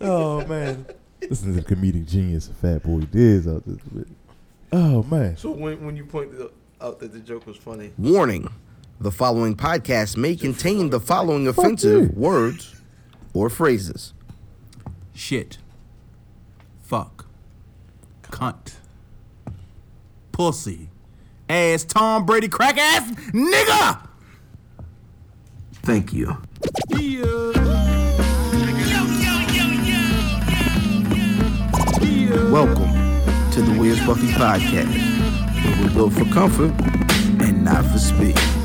Oh man. Listen to the comedic genius of Fat Boy Diz out this bit. Oh man. So when when you pointed out that the joke was funny, Warning the following podcast may contain the following offensive you. words or phrases. Shit. Fuck. Cunt. Pussy. Ass Tom Brady crack ass nigga! Thank you. Welcome to the Where's Puffy podcast, where we're built for comfort and not for speed.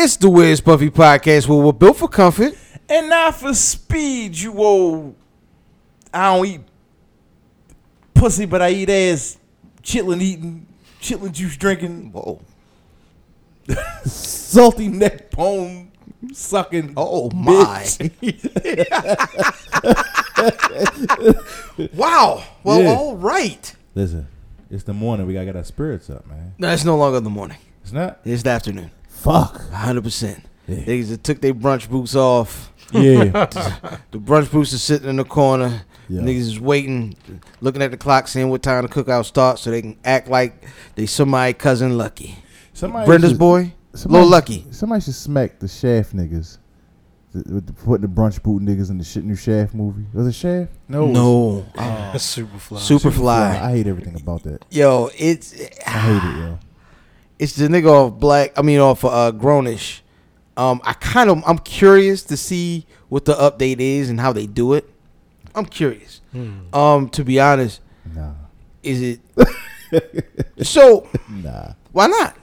It's the Where's Puffy podcast where we're built for comfort. And not for speed, you old. I don't eat pussy, but I eat ass. Chitlin eating, chitlin juice drinking, Whoa. salty neck bone sucking. Oh my. wow. Well, Yeah. all right. Listen, it's the morning. We gotta get our spirits up, man. No, it's no longer the morning. It's not. It's the afternoon. Fuck. 100%. Yeah. Niggas that took their brunch boots off. Yeah. The brunch boots are sitting in the corner. Yeah. Niggas is waiting, looking at the clock, seeing what time the cookout starts so they can act like they somebody cousin Lucky. Somebody Brenda's should- boy, somebody- Lil Lucky. Somebody should smack the Shaft niggas. The, with the, putting the brunch boot niggas in the shit new Shaft movie. Was it Shaft? No. No. was- No. Superfly. Superfly. I hate everything about that. Yo, it's I hate it, yo. It's the nigga off black. I mean off uh, Grownish. Um, I kind of I'm curious to see what the update is and how they do it. I'm curious. Um, to be honest, Nah. is it so? Nah. Why not?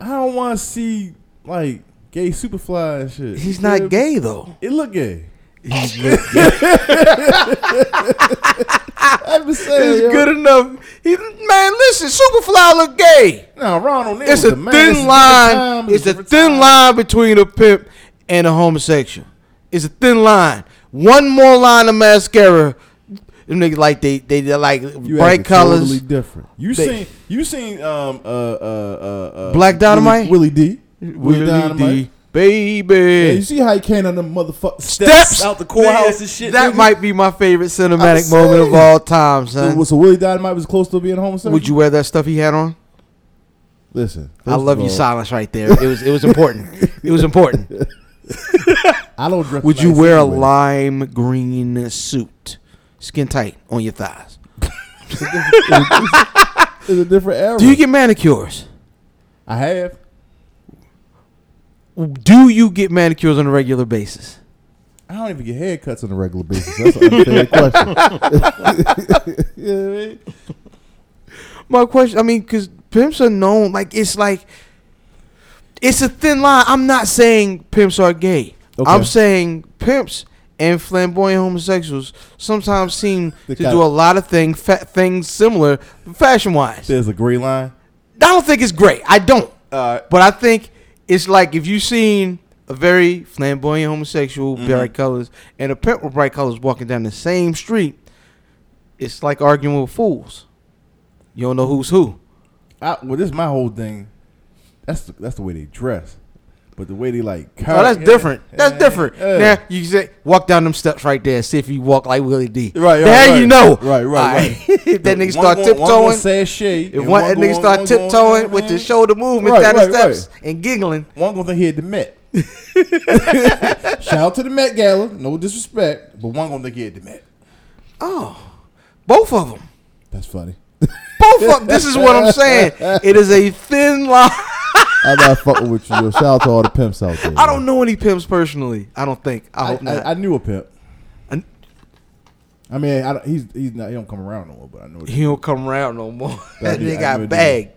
I don't want to see like gay Superfly and shit. He's Yeah, not gay though. It look gay. He's I'm saying. It's yo. good enough. He, man, listen, Superfly look gay. Nah, Ron O'Neal. It's a man. Thin line. It's a thin time. line between a pimp and a homosexual. It's a thin line. One more line of mascara. Them niggas like they they they like You bright colors. Totally different. You They- seen you seen um uh uh uh, uh Black Dynamite? Willie, Willie D. Willie Dynamite. D, baby. Yeah, you see how he came on the motherfucking steps, Steps out the courthouse and shit. That nigga? might be my favorite cinematic moment of all time, So, son. so Willie Dynamite was close to being homosexual. Would you wear that stuff he had on? listen? I love of your silence right there. It was it was important. it was important. I don't dress. Would you wear a lime green suit, skin tight on your thighs? It's a different era. Do you get manicures? I have. Do you get manicures on a regular basis? I don't even get haircuts on a regular basis. That's an unfair question. you know what I mean? My question, I mean, because pimps are known, like, it's like, it's a thin line. I'm not saying pimps are gay. Okay. I'm saying pimps and flamboyant homosexuals sometimes seem They to do a lot of thing, fa- things similar fashion wise. There's a gray line. I don't think it's great. I don't. Uh, But I think it's like if you've seen a very flamboyant homosexual, Mm-hmm. bright colors, and a pimp with bright colors walking down the same street, it's like arguing with fools. You don't know who's who. I, well, this is my whole thing. That's the, that's the way they dress, but the way they like. Oh, that's different. That's different. Yeah. Now you say walk down them steps right there. See if you walk like Willie D. Right, right, There right. you know. Right, right, right. if that nigga start going- one going tiptoeing, sashay, if and one, that nigga start one going- tiptoeing with mm-hmm. the shoulder movement Right, down the steps and giggling, One gonna think he had the Met. Shout out to the Met Gala, no disrespect, but one gonna think he had the Met. oh, both of them. That's funny. Both of them. This is what I'm saying. It is a thin line. I'm not fucking with you. Yo. Shout out to all the pimps out there. I don't know any pimps personally. I don't think. I I, hope not. I, I knew a pimp. I- I mean, I don't, he's he's not. He don't come around no more. But I know. he don't come around no more. that I nigga got bagged.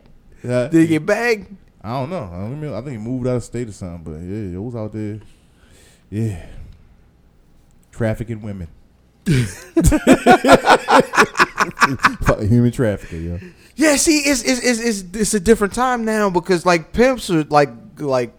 Yeah. Did he get bagged? I don't know. I, don't mean, I think he moved out of state or something. But yeah, it was out there. Yeah. Trafficking women. Fucking human trafficking, yo. Yeah, see, it's it's, it's it's it's a different time now because like pimps are like like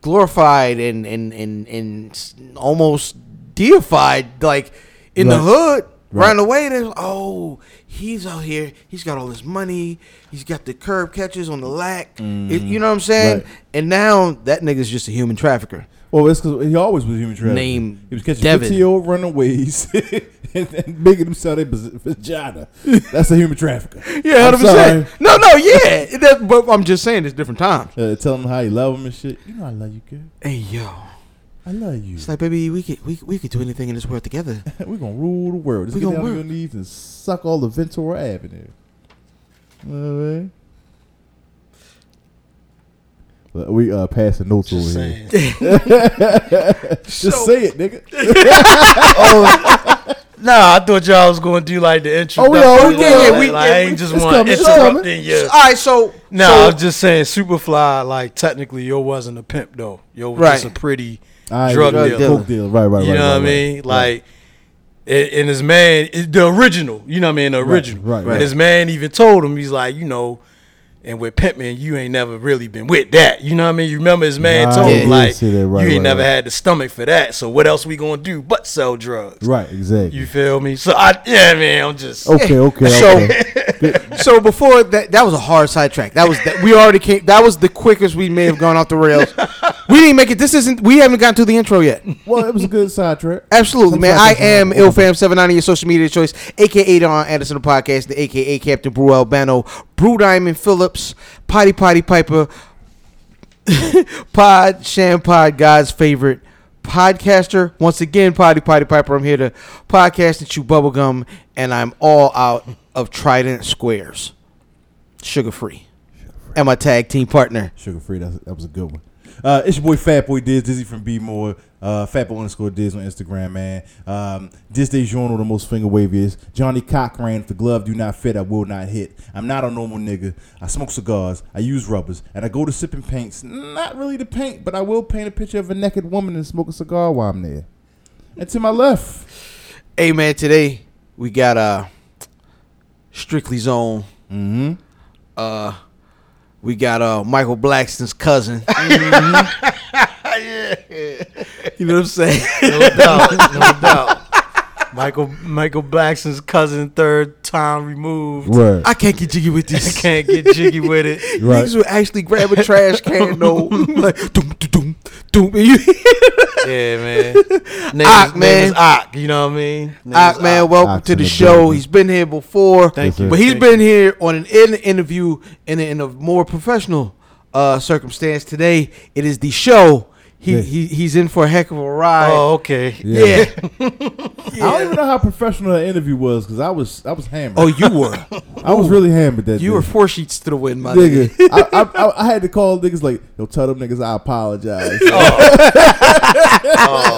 glorified and and and and almost deified. Like in the hood, Right. right away, there's oh he's out here, he's got all this money, he's got the curb catches on the lack. It- mm-hmm. you know what I'm saying? Right. And now that nigga's just a human trafficker. Well, it's because he always was human trafficker. Name He was catching Devin. 50 year old runaways and, and making them sell their vagina. That's a human trafficker. Yeah, I'm hundred percent. No, no, yeah. That, but I'm just saying, it's different times. Uh, tell him how you love him and shit. You know I love you, girl. Hey yo, I love you. it's like baby, we could we we could do anything in this world together. We're gonna rule the world. Just We get gonna down on your knees and suck all the Ventura Avenue. You know what I mean? But we uh passing notes over here. Just say it, nigga. Nah, I thought y'all was gonna do like the intro. Oh, we all- yeah, yeah, we- like, yeah, I we- ain't just it's want coming, to it's interrupting coming. you. All right, so No, so, I was just saying, Superfly. Like technically, yo wasn't a pimp though. Yo was Right. just a pretty All right, drug yeah, dealer. Coke dealer. Right, right, right. you right. know right, what I right. mean? Right. Like, and and his man, the original. You know what I mean? The original. right, right. And his man even told him, he's like, you know, and with Pimpman, you ain't never really been with that. You know what I mean? You remember his man Right, told yeah, him like, did that, right, you ain't right, never right. had the stomach for that. So what else we gonna do but sell drugs? Right, exactly. You feel me? So I, yeah, man, I'm just. okay, okay, So- okay. so before that, that was a hard sidetrack. That was that we already came. That was the quickest we may have gone off the rails. We didn't make it. This isn't. We haven't gotten to the intro yet. well, it was a good sidetrack. Absolutely, man. I am IlFam79 your social media choice, aka Don Anderson the podcast, the aka Captain Brew Albano, Brew Diamond Phillips, Potty Potty Piper, Pod Sham Pod, God's favorite podcaster. Once again, Potty Potty Piper. I'm here to podcast and chew bubblegum, and I'm all out of Trident Squares, sugar free, and my tag team partner. Sugar free. That, that was a good one. Uh, it's your boy Fat Boy Diz, Dizzy from B More. Uh, Fatboy underscore Diz on Instagram, man. Um, this day journal, the most finger waviest. Johnnie Cochran, if the glove do not fit, I will not hit. I'm not a normal nigga. I smoke cigars, I use rubbers, and I go to sipping paints. Not really to paint, but I will paint a picture of a naked woman and smoke a cigar while I'm there. And to my left, Hey man, today we got uh Strictly Zone. mm-hmm. Uh, we got uh Michael Blackson's cousin. You know what I'm saying? No doubt, no doubt. Michael Michael Blackson's cousin, third time removed. right, I can't get jiggy with this. I can't get jiggy with it. right. Niggas would actually grab a trash can, though, like doom, doom, doom, doom. And you, Yeah, man. Name, Ahk, is, man. name is Ahk, you know what I mean? Name Ahk, man, Ahk. welcome Ahk's to the the show. building. He's been here before, Thank you. but he's Thank been here on an in interview in a, in a more professional uh circumstance. Today, it is the show. He, Yeah. he he's in for a heck of a ride. Oh, okay. yeah. I don't even know how professional that interview was because I was I was hammered. Oh, you were. I was really hammered that You day. were four sheets to the wind, my nigga. nigga. I, I, I, I had to call niggas like, yo, tell them niggas I apologize. Oh.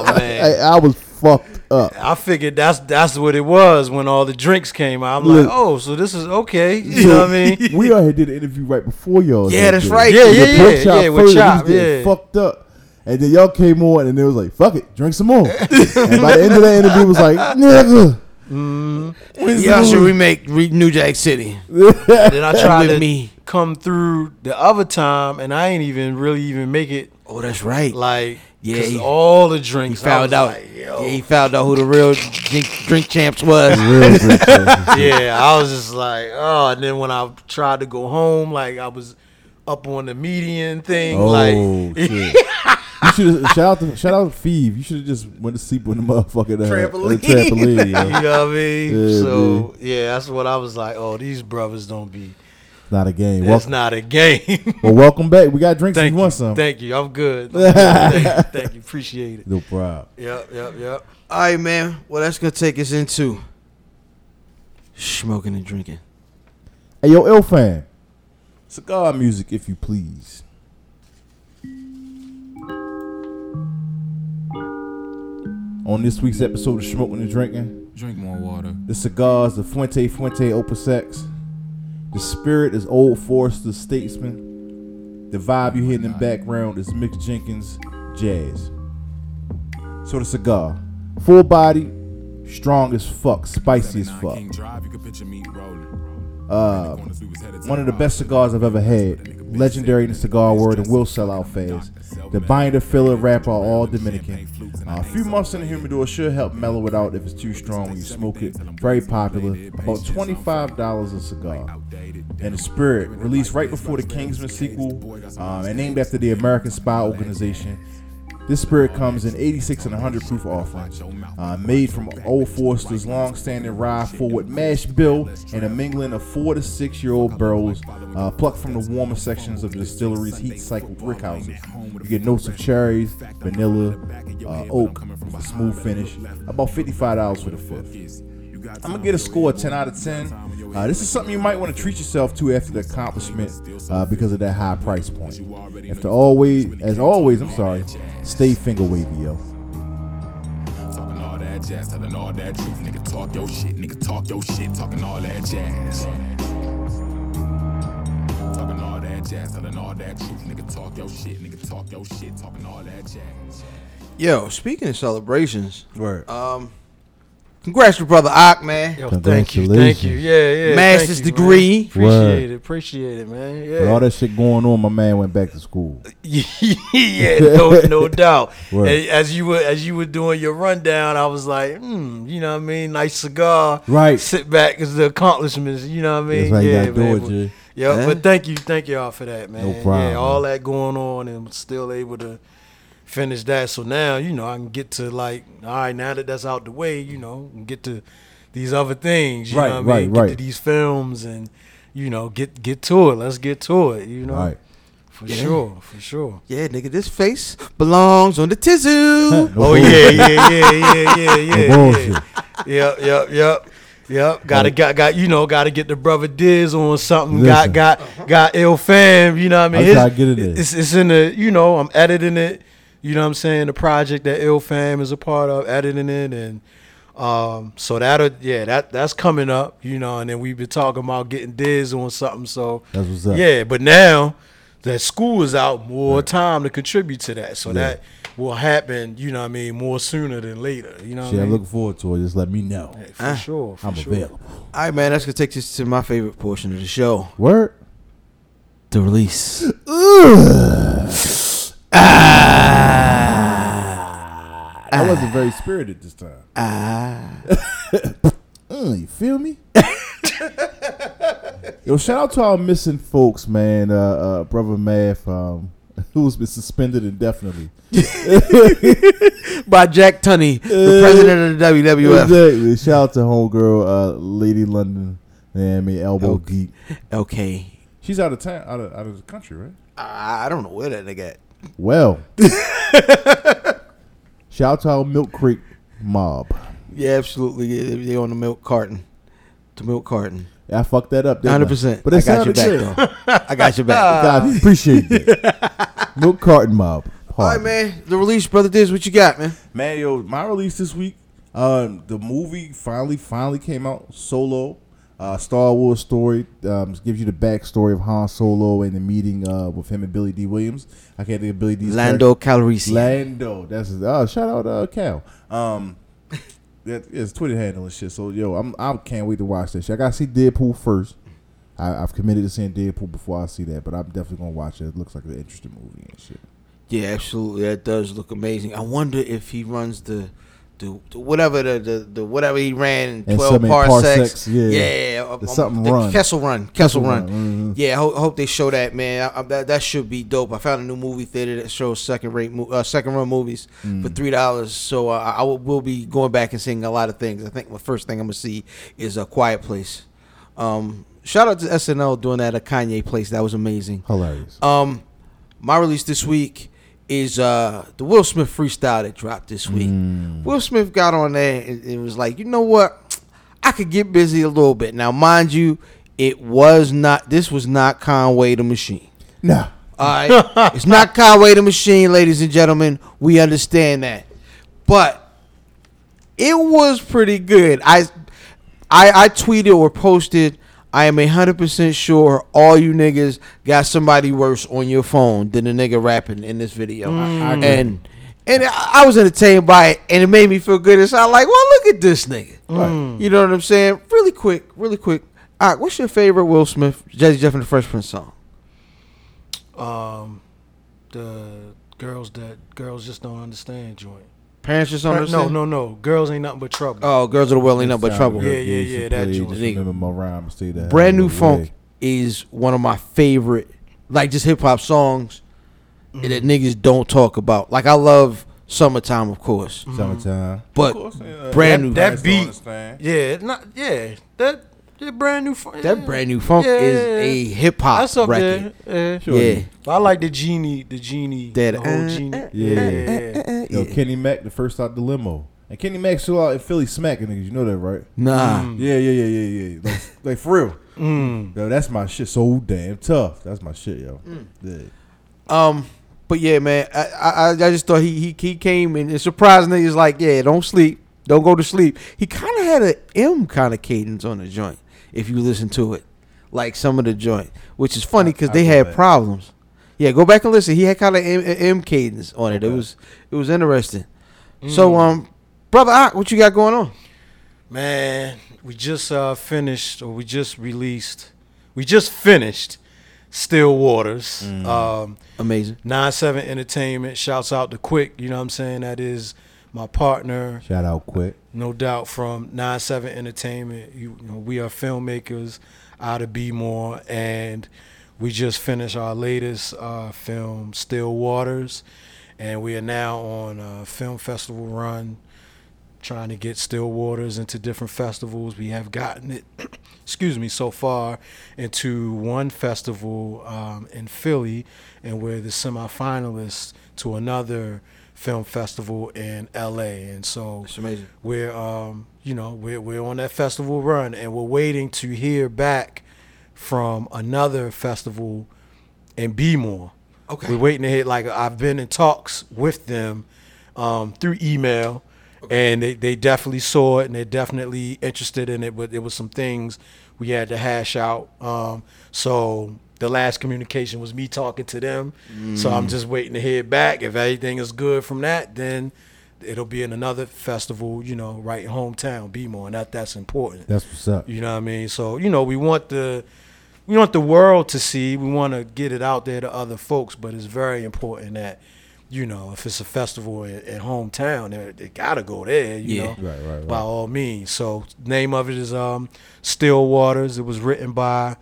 oh man. I, I was fucked up. I figured that's that's what it was when all the drinks came out. I'm Look. like, oh, so this is okay. You know what I mean? we all had did an interview right before y'all. Yeah, that's did. right. Yeah, The yeah, pork yeah, chop yeah. With Chop, was getting yeah. fucked up. And then y'all came on and it was like, fuck it, drink some more. and by the end of that interview, it was like, nigga. when's the Y'all should remake re- New Jack City. Then I tried to me. come through the other time, and I ain't even really even make it Oh, that's right. like Yeah, yeah. he- all the drinks. I found out. like, yeah, he found out who the real drink, drink champs was. Real good stuff. yeah, I was just like, oh. And then when I tried to go home, like I was up on the median thing, Oh, like shit. You should shout out to shout out to Phoebe. You should have just went to sleep with the motherfucking uh, Trampoline. uh, trampoline. you yo. know what I mean. Yeah, so yeah, that's what I was like. Oh, these brothers don't be. Not a game. It's Welcome, not a game. well, welcome back. We got drinks if you you. want some. Thank you. I'm good. thank, you. thank you. Appreciate it. no problem. Yep. Yep. Yep. All right, man. Well, that's gonna take us into smoking and drinking. Hey, yo, Ill fan. Cigar music, if you please. On this week's episode of Smoking and Drinking, Drink more water. the cigars, the Fuente Fuente Opus X. The spirit is Old Forester Statesman. The vibe you hear in the background is Mick Jenkins Jazz. So the cigar, full body, strong as fuck, spicy as fuck. King Drive, you can picture me rolling. Uh, one of the best cigars I've ever had. Legendary in the cigar world and will sell out fast. The binder, filler, wrapper are all Dominican. Uh, a few months in the humidor should help mellow it out if it's too strong when you smoke it. Very popular. About $25 a cigar. And the Spirit, released right before the Kingsman sequel um, and named after the American Spy Organization. This spirit comes in 86 and 100 proof offerings, uh, made from Old Forester's long-standing rye forward mash bill and a mingling of four to six-year-old barrels uh, plucked from the warmer sections of the distillery's heat-cycled rickhouses. You get notes of cherries, vanilla, uh, oak, smooth finish. About $55 for the fifth. I'm gonna get a score of 10 out of 10. Uh, this is something you might want to treat yourself to after the accomplishment uh, because of that high price point. After always, as always, I'm sorry, stay finger wavy, yo. Talking all that jazz, telling all that truth. Nigga, talk your shit. Nigga, talk your shit. Talking all that jazz. Talking all that jazz, telling all that truth. Nigga, talk your shit. Nigga, talk your shit. Talking all that jazz. Yo, speaking of celebrations, Word. um, congrats to brother Ahk, man. Yo, thank you, thank you. Yeah, yeah. Master's thank you, degree. man. Appreciate Word. it, appreciate it, man. With Yeah, all that shit going on, my man went back to school. yeah, no, no doubt. As you were as you were doing your rundown, I was like, hmm, you know what I mean? Nice cigar. Right. Sit back as the accomplishments. You know what I mean? That's how you yeah, gotta do man. it, G. Yeah, Yeah. but thank you, thank y'all for that, man. No problem, Yeah, all man. that going on and still able to finish that. So now, you know, I can get to like, all right, now that that's out the way, you know, and get to these other things. You Right, know what I mean? right, Get to these films and you know, get get to it. Let's get to it. You know, All right. for sure, for sure. Yeah, nigga, this face belongs on the tissue. No Oh yeah, yeah, yeah, yeah, yeah, yeah. No bullshit. yeah. Yep, yep, yep. Yep, gotta Right. got got you know gotta get the brother Diz on something. Listen. Got got got ill fam. You know what I mean? I'm trying to get it in. It's it's in the you know I'm editing it. You know what I'm saying? The project that ill fam is a part of, editing it, and um so that'll yeah that that's coming up. You know, and then we've been talking about getting Diz on something. So That's what's up. yeah, but now that school is out, more time to contribute to that. So Yeah. that will happen, you know what I mean, more sooner than later. You know what Shit, I I'm mean? looking forward to it. Just let me know. Hey, for sure. For I'm sure. available. All right, man, that's gonna take us to my favorite portion of the show, Word. the release. I wasn't very spirited this time. Ah, Uh, you feel me? Yo, shout out to our missing folks, man. Uh, uh, brother Math, um, who's been suspended indefinitely. by Jack Tunney, the president of the WWF. Exactly. Shout out to homegirl, uh, Lady London. Yeah, I elbow Okay. geek. Okay, She's out of town, out of out of the country, right? I I don't know where that nigga at. Well, shout out Milk Creek mob. Yeah, absolutely. Yeah, They on the milk carton, the milk carton. Yeah, I fucked that up. didn't I? Hundred percent. But I got your back good. though. I got your back. God, appreciate that. Milk carton mob. All right, man. The release, brother Diz. What you got, man? Man, yo, my release this week, um, the movie finally, finally came out. Solo, uh, Star Wars story. Um, gives you the backstory of Han Solo and the meeting uh, with him and Billy Dee Williams. I can't think of Billy D. Lando. Calrissian. Lando. That's his, uh, shout out uh, Cal. Um, that is Twitter handle and shit. So yo, I'm I can't wait to watch that shit. I gotta see Deadpool first. I, I've committed to seeing Deadpool before I see that, but I'm definitely gonna watch it. It looks like an interesting movie and shit. Yeah, absolutely. That does look amazing. I wonder if he runs the, the, the whatever the, the the whatever he ran And twelve so parsecs. parsecs, yeah. yeah. um, The something the run. Kessel Run. Kessel, Run. Mhm. Yeah, I hope, hope they show that, man. I, I, that that should be dope. I found a new movie theater that shows second rate, mo- uh, second run movies Mm. for three dollars. So uh, I will, will be going back and seeing a lot of things. I think the first thing I'm gonna see is a Quiet Place. Um, shout out to SNL doing that at Kanye Place. That was amazing. Hilarious. Um, my release this week is uh the Will Smith freestyle that dropped this week. Mm. Will Smith got on there and it was like, you know what? I could get busy a little bit. Now, mind you, it was not. This was not Conway the Machine. No. All right, it's not Conway the Machine, ladies and gentlemen. We understand that, but it was pretty good. I, I, I tweeted or posted. I am hundred percent sure all you niggas got somebody worse on your phone than the nigga rapping in this video, I agree. and and I I was entertained by it, and it made me feel good. It's not like, well, look at this nigga. You know what I'm saying? Really quick, really quick. All right, what's your favorite Will Smith, Jazzy Jeff and the Fresh Prince song? Um, the girls that girls just don't understand joint. Parents just don't No, understand. no, no. Girls ain't nothing but trouble. Oh, girls of the world ain't nothing but trouble. Yeah, yeah, yeah, that Just joint. remember my rhyme. Say that. Brand new funk is one of my favorite, like just hip hop songs Mm-hmm. that niggas don't talk about. Like I love "Summertime," of course, Summertime. but Of course, uh, brand that, new. that Parents beat. Yeah, not yeah. That that brand new. Fun, that brand new funk Yeah, is yeah, a hip hop That's up record. there. Yeah. Sure. Yeah, I like the genie, the genie, That, the whole uh, genie. uh, yeah, uh, yeah, yeah. Yo, Kenny Mac, the first out the limo. And Kenny Mac still out in Philly smacking niggas. You know that, right? nah. Mm. Yeah, yeah, yeah, yeah, yeah. Like, like for real. Mm. Yo, that's my shit. So damn tough. That's my shit, yo. Mm. Yeah. Um, but yeah, man, I I, I just thought he he he came and it surprised niggas like, yeah, don't sleep, don't go to sleep. He kind of had a M kind of cadence on the joint if you listen to it, like some of the joint, which is funny because they had back. problems. Yeah, go back and listen. He had kind of M, M cadence on it. It was it was interesting. Mm. So um, brother, Ahk, what you got going on? Man, we just uh, finished, or we just released, we just finished Still Waters. Mm. Um, Amazing. 9-7 Entertainment. Shouts out to Quick, you know what I'm saying? That is my partner, Shout out quick. no doubt, from 9-7 Entertainment. You, you know, we are filmmakers out of Be More, and we just finished our latest uh, film, Still Waters, and we are now on a film festival run trying to get Still Waters into different festivals. We have gotten it, excuse me, so far into one festival um, in Philly, and we're the semifinalists to another film festival in LA. And so It's amazing. we're, um, you know, we're, we're on that festival run, and we're waiting to hear back from another festival in Bmore. Okay. We're waiting to hear. Like I've been in talks with them um, through email, and they, they definitely saw it and they're definitely interested in it. But there was some things we had to hash out. Um, so the last communication was me talking to them. So I'm just waiting to hear back. If everything is good from that, then it'll be in another festival. You know, right in hometown, Bmore, and that that's important. That's what's up. You know what I mean? So, you know, we want the we want the world to see. We want to get it out there to other folks, but it's very important that you know, if it's a festival in, in hometown, they, they gotta go there. You Yeah. know, Right, right, right. by all means. So, name of it is um, Still Waters. It was written by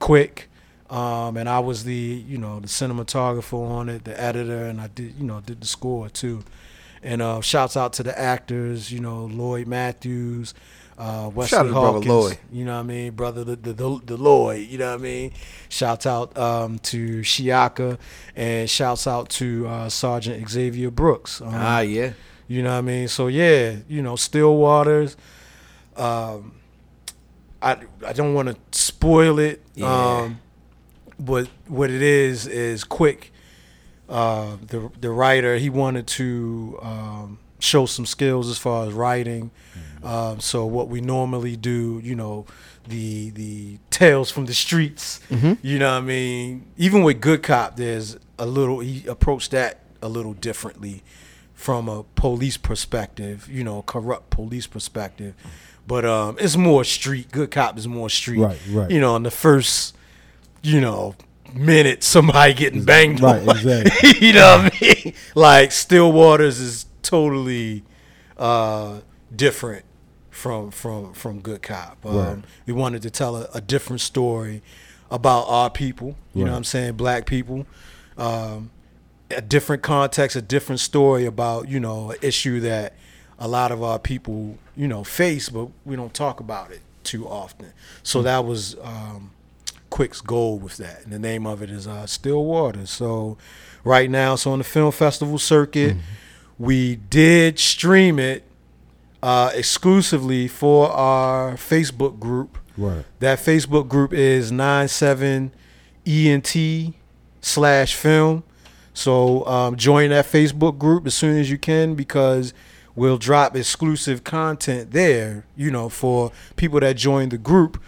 Quick, um, and I was the you know the cinematographer on it, the editor, and I did you know did the score too. And uh, shouts out to the actors, you know, Lloyd Matthews, uh, Wesley Shout Hawkins, Lloyd. you know what I mean, brother the, the the the Lloyd, you know what I mean. Shouts out um, to Shiaka, and shouts out to uh, Sergeant Xavier Brooks. Um, Ah, yeah. you know what I mean? So yeah, you know, Still Waters. Um, I I don't want to spoil it. Yeah. Um, but what it is is quick. Uh, the the writer he wanted to um, show some skills as far as writing. Um, so what we normally do, you know, the the tales from the streets. You know what I mean? Even with Good Cop, there's a little he approached that a little differently from a police perspective, you know, corrupt police perspective. But um, it's more street. Good Cop is more street. Right, right. You know, in the first, you know, minute, somebody getting banged. Right, on. exactly. you know what I mean? Like Still Waters is totally uh, different from from from Good Cop. Um, Right. We wanted to tell a, a different story about our people. You know what I'm saying? Black people. Um, a different context, a different story about you know an issue that a lot of our people you know face, but we don't talk about it too often. So that was um, Quick's goal with that, and the name of it is uh, Still Waters. So right now, so on the film festival circuit, we did stream it uh, exclusively for our Facebook group. Right. That Facebook group is 97 ENT slash film. So um, join that Facebook group as soon as you can because we'll drop exclusive content there. You know, for people that join the group,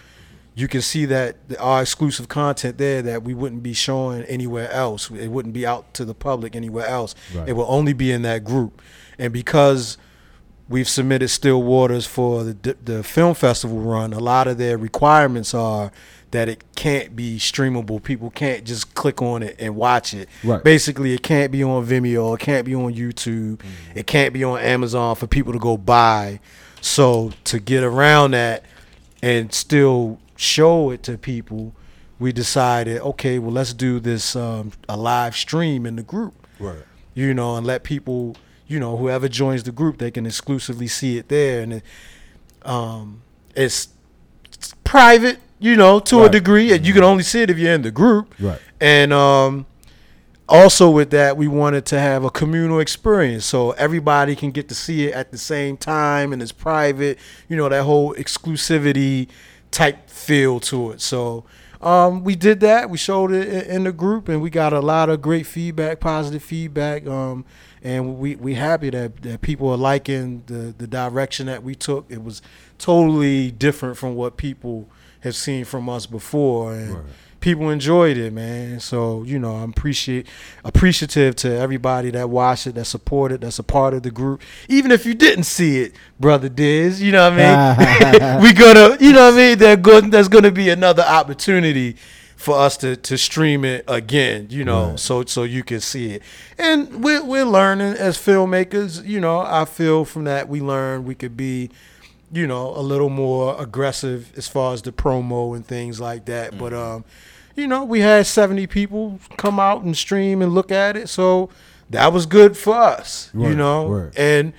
you can see that our exclusive content there that we wouldn't be showing anywhere else. It wouldn't be out to the public anywhere else. Right. It will only be in that group. And because we've submitted Still Waters for the the film festival run. A lot of their requirements are that it can't be streamable. People can't just click on it and watch it. Right. Basically, it can't be on Vimeo. It can't be on YouTube. Mm. It can't be on Amazon for people to go buy. So to get around that and still show it to people, we decided, okay, well, let's do this um, a live stream in the group. Right. you know, and let people, you know, whoever joins the group, they can exclusively see it there, and it, um, it's, it's private, you know, to a degree, and you can only see it if you're in the group, Right. and um, also with that, we wanted to have a communal experience, so everybody can get to see it at the same time, and it's private, you know, that whole exclusivity type feel to it. So um, we did that. We showed it in, the group, and we got a lot of great feedback, positive feedback. Um, and we we happy that, that people are liking the the direction that we took. It was totally different from what people have seen from us before, and Right. People enjoyed it, man. So you know, I'm appreciate appreciative to everybody that watched it, that supported, that's a part of the group. Even if you didn't see it, brother Diz, you know what I mean. we gonna, you know what I mean. They're good. There's gonna be another opportunity for us to to stream it again, you know, Right. so so you can see it. And we're we're learning as filmmakers. You know, I feel from that we learn we could be you know, a little more aggressive as far as the promo and things like that. But Mm-hmm. um, you know, we had 70 people come out and stream and look at it, so that was good for us, you know. And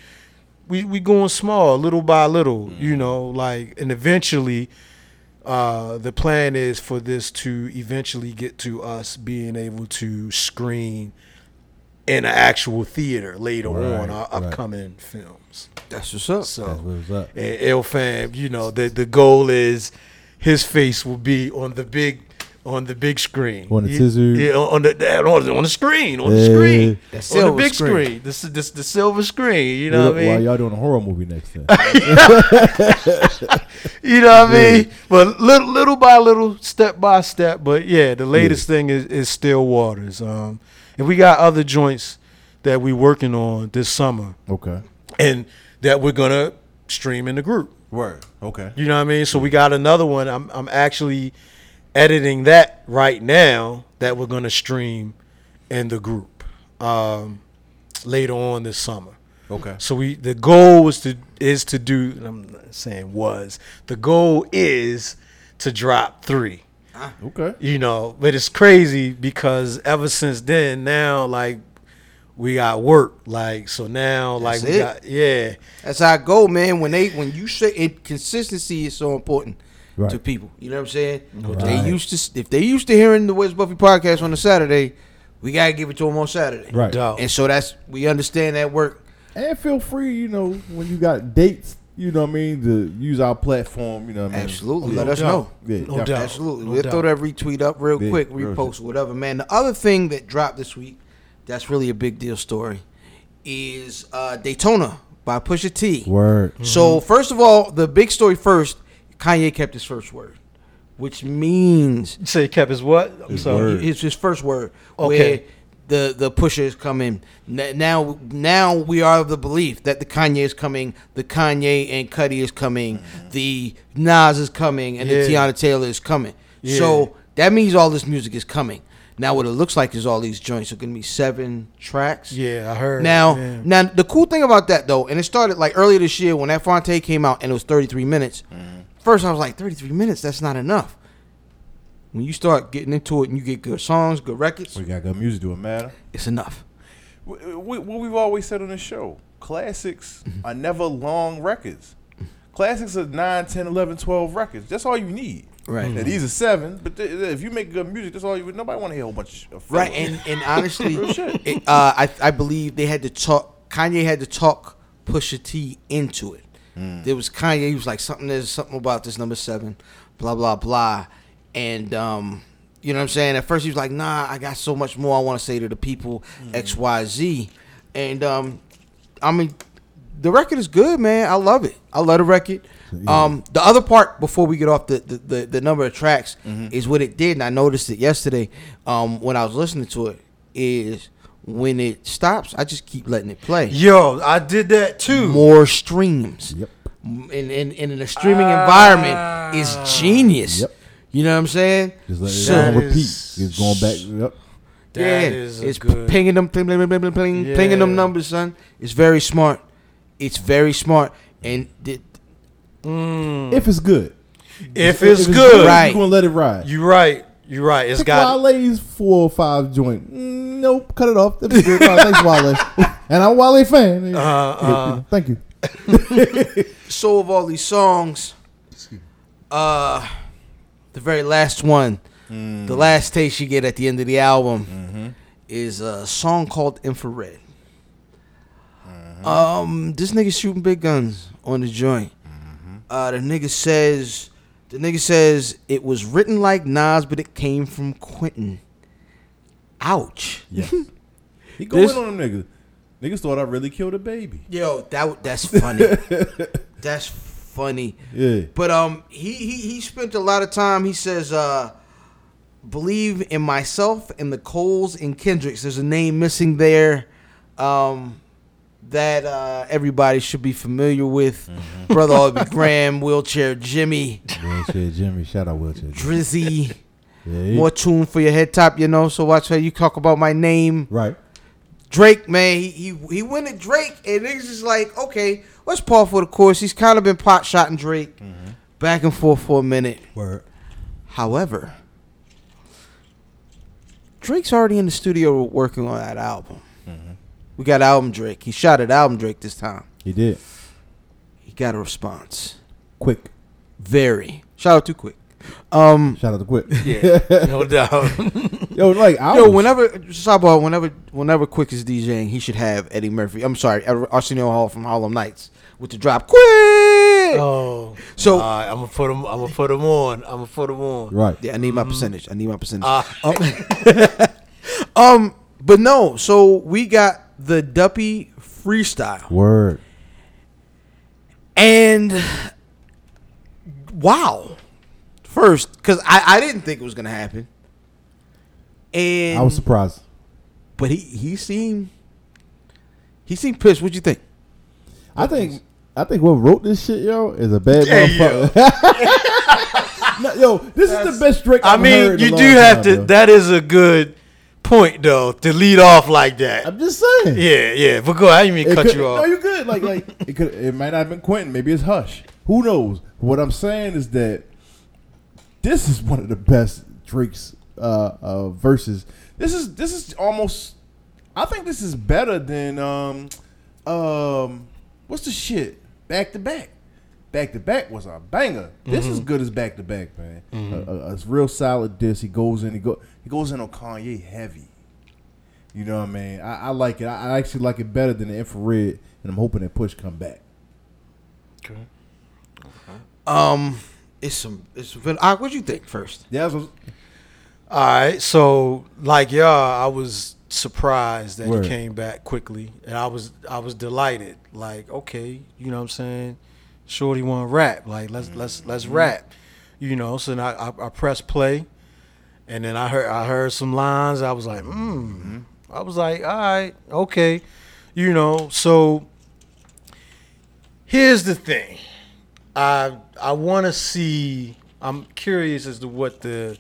we we going small, little by little, Mm-hmm. you know, like and eventually uh, the plan is for this to eventually get to us being able to screen in an actual theater later Right, on our right. upcoming films. That's what's up. So That's what's up. and L fam, you know, the the goal is his face will be on the big on the big screen. On the Yeah, tizzy. Yeah, on the on the, on the screen, on the Yeah. screen. That on the big screen. screen. This is this the silver screen, you know what I While mean? y'all doing a horror movie next time. You know what I mean? But little little by little, step by step. But yeah, the latest thing is, is Still Waters. Um and we got other joints that we working on this summer okay. and that we're gonna stream in the group. Word. Okay. You know what I mean? So we got another one. I'm I'm actually editing that right now that we're gonna stream in the group um, later on this summer. Okay. So we the goal was to is to do. I'm not saying was the goal is to drop three. Okay. You know, but it's crazy because ever since then, now like we got work. Like so now, like That's we it. got yeah. That's how I go, man. When they when you say it, consistency is so important Right. to people. You know what I'm saying? If they used to if they used to hearing the West Puffy podcast on a Saturday, we gotta give it to them on Saturday. Right. And so that's we understand that work. And feel free, you know, when you got dates, you know what I mean, to use our platform, you know what I mean. Absolutely. Let us know. Yeah, No doubt. Absolutely. No we'll doubt. throw that retweet up real Yeah, quick, real repost, whatever, man. The other thing that dropped this week that's really a big deal story is uh, Daytona by Pusha T. Word. So first of all, the big story first, Kanye kept his first word, which means You say he kept his what? I'm His sorry. word. his his first word. Okay. The the pusher is coming now. Now we are of the belief that the Kanye is coming, the Kanye and Cudi is coming, mm-hmm. the Nas is coming, and the Teyana Taylor is coming. Yeah. So that means all this music is coming. Now what it looks like is all these joints are gonna be seven tracks. Yeah, I heard. Now, yeah. now the cool thing about that though, and it started like earlier this year when that Fonte came out and it was 33 minutes. Mm-hmm. First, I was like, 33 minutes, that's not enough. When you start getting into it and you get good songs, good records, We got good music, do it matter? it's enough. We, we, what we've always said on the show classics are never long records. Classics are 9, 10, 11, 12 records. That's all you need. Right. Now, these are seven, but th- if you make good music, that's all you Nobody want to hear a whole bunch of Right, and and honestly, it, uh, I I believe they had to talk. Kanye had to talk Pusha T into it. Mm. There was Kanye. He was like something. There's something about this number seven, blah blah blah, and um, you know what I'm saying. At first he was like, Nah, I got so much more I want to say to the people, Mm. X Y Z, and um, I mean, the record is good, man. I love it. I love the record. Um, the other part before we get off the the, the, the number of tracks Mm-hmm. is what it did, and I noticed it yesterday um, when I was listening to it. Is when it stops, I just keep letting it play. Yo, I did that too. More streams. Yep. In, in, in a streaming environment is genius. Yep. You know what I'm saying? Just let So- go on repeat. is- It's going back. Yep. That yeah, it's good- pinging them, ping, ping, ping, ping, ping, Yeah. pinging them numbers, son. It's very smart. It's very smart, and th- If it's good. If it's good, Right. You're going to let it ride. You're right. You're right. It's Pick got Wale's four or five joint. Mm, nope, cut it off. That was good. All right, thanks, Wale. and I'm a Wale fan. Uh, uh. Thank you. so of all these songs, uh, the very last one, the last taste you get at the end of the album, is a song called "Infrared." Um, this nigga shooting big guns on the joint. Uh, the nigga says, the nigga says it was written like Nas, but it came from Quentin. Ouch. Yes. He going This- on them niggas. Niggas thought I really killed a baby. Yo, that that's funny. that's funny. Yeah. But um, he, he he spent a lot of time. He says, uh, believe in myself and the Coles and Kendricks. There's a name missing there, um, that uh, everybody should be familiar with. Brother Aubrey Graham, Wheelchair Jimmy, Wheelchair Jimmy. Shout out Wheelchair Jimmy. Drizzy. Yeah, he- More tune for your head top, you know. So watch how you talk about my name. Right. Drake, man, he he, he went at Drake, and niggas just like, okay, let's Paul for the course. He's kind of been pot shotting Drake mm-hmm. back and forth for a minute. Word. However, Drake's already in the studio working on that album. Mm-hmm. We got album Drake. He shot at album Drake this time. He did. He got a response. Quick. Very. Shout out to Quick. Um, Shout out to Quick. yeah, no doubt. Yo, like, I yo, was- whenever sidebar, whenever whenever Quick is DJing, he should have Eddie Murphy. I'm sorry, Arsenio Hall from Harlem Nights with the drop. Quick. oh, So- all right, I'm gonna put them. I'm gonna put them on. I'm gonna put them on. Right. Yeah, I need my percentage. I need my percentage. Ah. um, but no. So we got the Duppy freestyle, Word. and wow, first because I I didn't think it was gonna happen, and I was surprised. but he he seemed he seemed pissed. What'd you think? I think I think what wrote this shit, yo, is a bad Yeah, motherfucker. No, yo, this is the best Drake I mean, you do have time, to. yo. That is a good point, though, to lead off like that. I'm just saying. yeah, yeah. But go. ahead. I didn't mean It cut could- you No, off. you good. Like, like it could. It might not have been Quentin. Maybe it's Hush. Who knows? What I'm saying is that this is one of the best Drake's uh, uh, verses. This is this is almost. I think this is better than um um what's the shit back to back. Back to back was a banger. This is good as back to back, man. A, a, a real solid diss. He goes in. He go. He goes in on Kanye heavy. You know what I mean? I, I like it. I, I actually like it better than the infrared, and I'm hoping that Push come back. Okay. Um, it's some it's some. Uh, what'd you think first? Yeah, what, All right, so like y'all, I was surprised that Word. he came back quickly, and I was I was delighted. Like, okay, you know what I'm saying? Shorty want to rap. Like, let's let's let's rap. You know, so then I, I I pressed play, and then I heard I heard some lines. I was like, hmm. I was like, all right, okay, you know. So here's the thing. I I want to see. I'm curious as to what the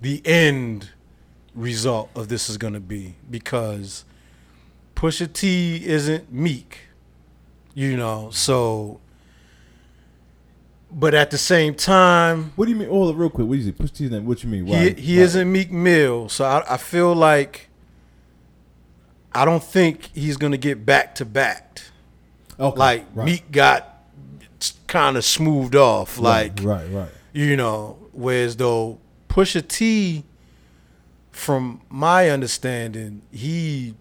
the end result of this is going to be because Pusha T isn't meek, you know. So, but at the same time, what do you mean? Hold it real quick. What do you say? Pusha T's name. What you mean? he Why? he Why? isn't Meek Mill. So I, I feel like I don't think he's going to get back to back. Okay, Like right, Meek got kind of smoothed off. Like right, right. you know, whereas though Pusha T, from my understanding, he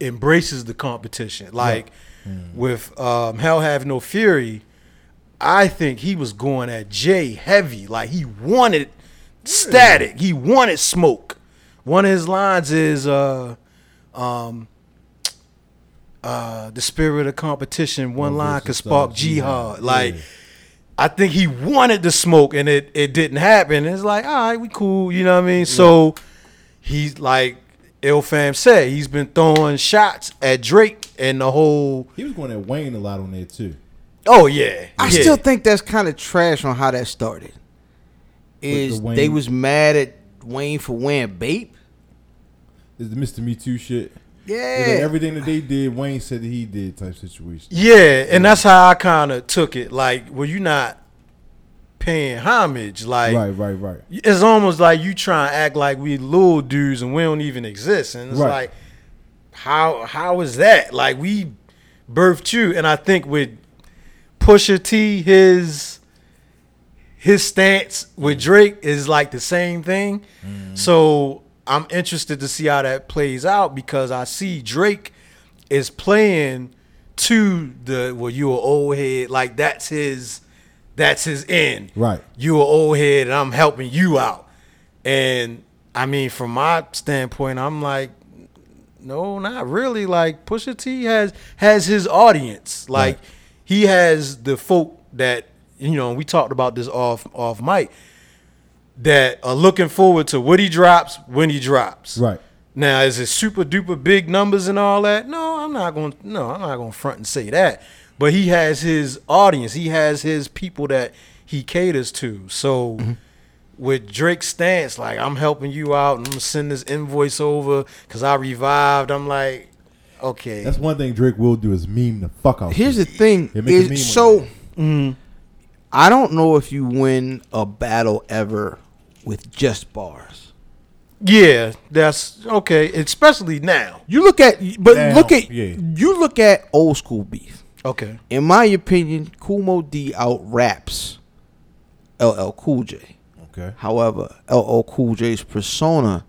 embraces the competition. Like with um, Hell Hath No Fury, I think he was going at Jay heavy. Like he wanted static. He wanted smoke. One of his lines is uh um uh the spirit of competition, one One line could spark jihad. jihad. Like Yeah. I think he wanted to smoke and it, it didn't happen. It's like, all right, we cool, you know what I mean? So he's like Ill Fam said he's been throwing shots at Drake and the whole. He was going at Wayne a lot on there too. Oh yeah, I yeah. still think that's kind of trash on how that started. Is the they was mad at Wayne for wearing Bape? Is the Mr. Me Too shit? Yeah. Like everything that they did, Wayne said that he did type situation. Yeah, and that's how I kind of took it. Like, well, you're not paying homage. Like, Right, right, right. it's almost like you try and act like we little dudes and we don't even exist. And it's Right. like, how how is that? Like, we birthed you, and I think with Pusha T, his his stance with mm. Drake is like the same thing. Mm. So I'm interested to see how that plays out because I see Drake is playing to the well, you an old head, like that's his that's his end. Right. You an old head and I'm helping you out. And I mean, from my standpoint, I'm like, no, not really. Like Pusha T has has his audience. Like Right. he has the folk that you know. We talked about this off off mic that are looking forward to what he drops when he drops. Right. Now, is it super duper big numbers and all that? No, I'm not going. to No, I'm not going to front and say that. But he has his audience. He has his people that he caters to. So, mm-hmm. with Drake's stance, like I'm helping you out, and I'm gonna send this invoice over because I revived. I'm like, okay, That's one thing Drake will do is meme the fuck out. Here's the thing: Yeah, make a meme is so that. Mm, I don't know if you win a battle ever with just bars. yeah, that's okay. Especially now. You look at, but Now, look at yeah. you look at old school beef. Okay, In my opinion, Kool Moe Dee out raps LL Cool J. Okay. However, LL Cool J's persona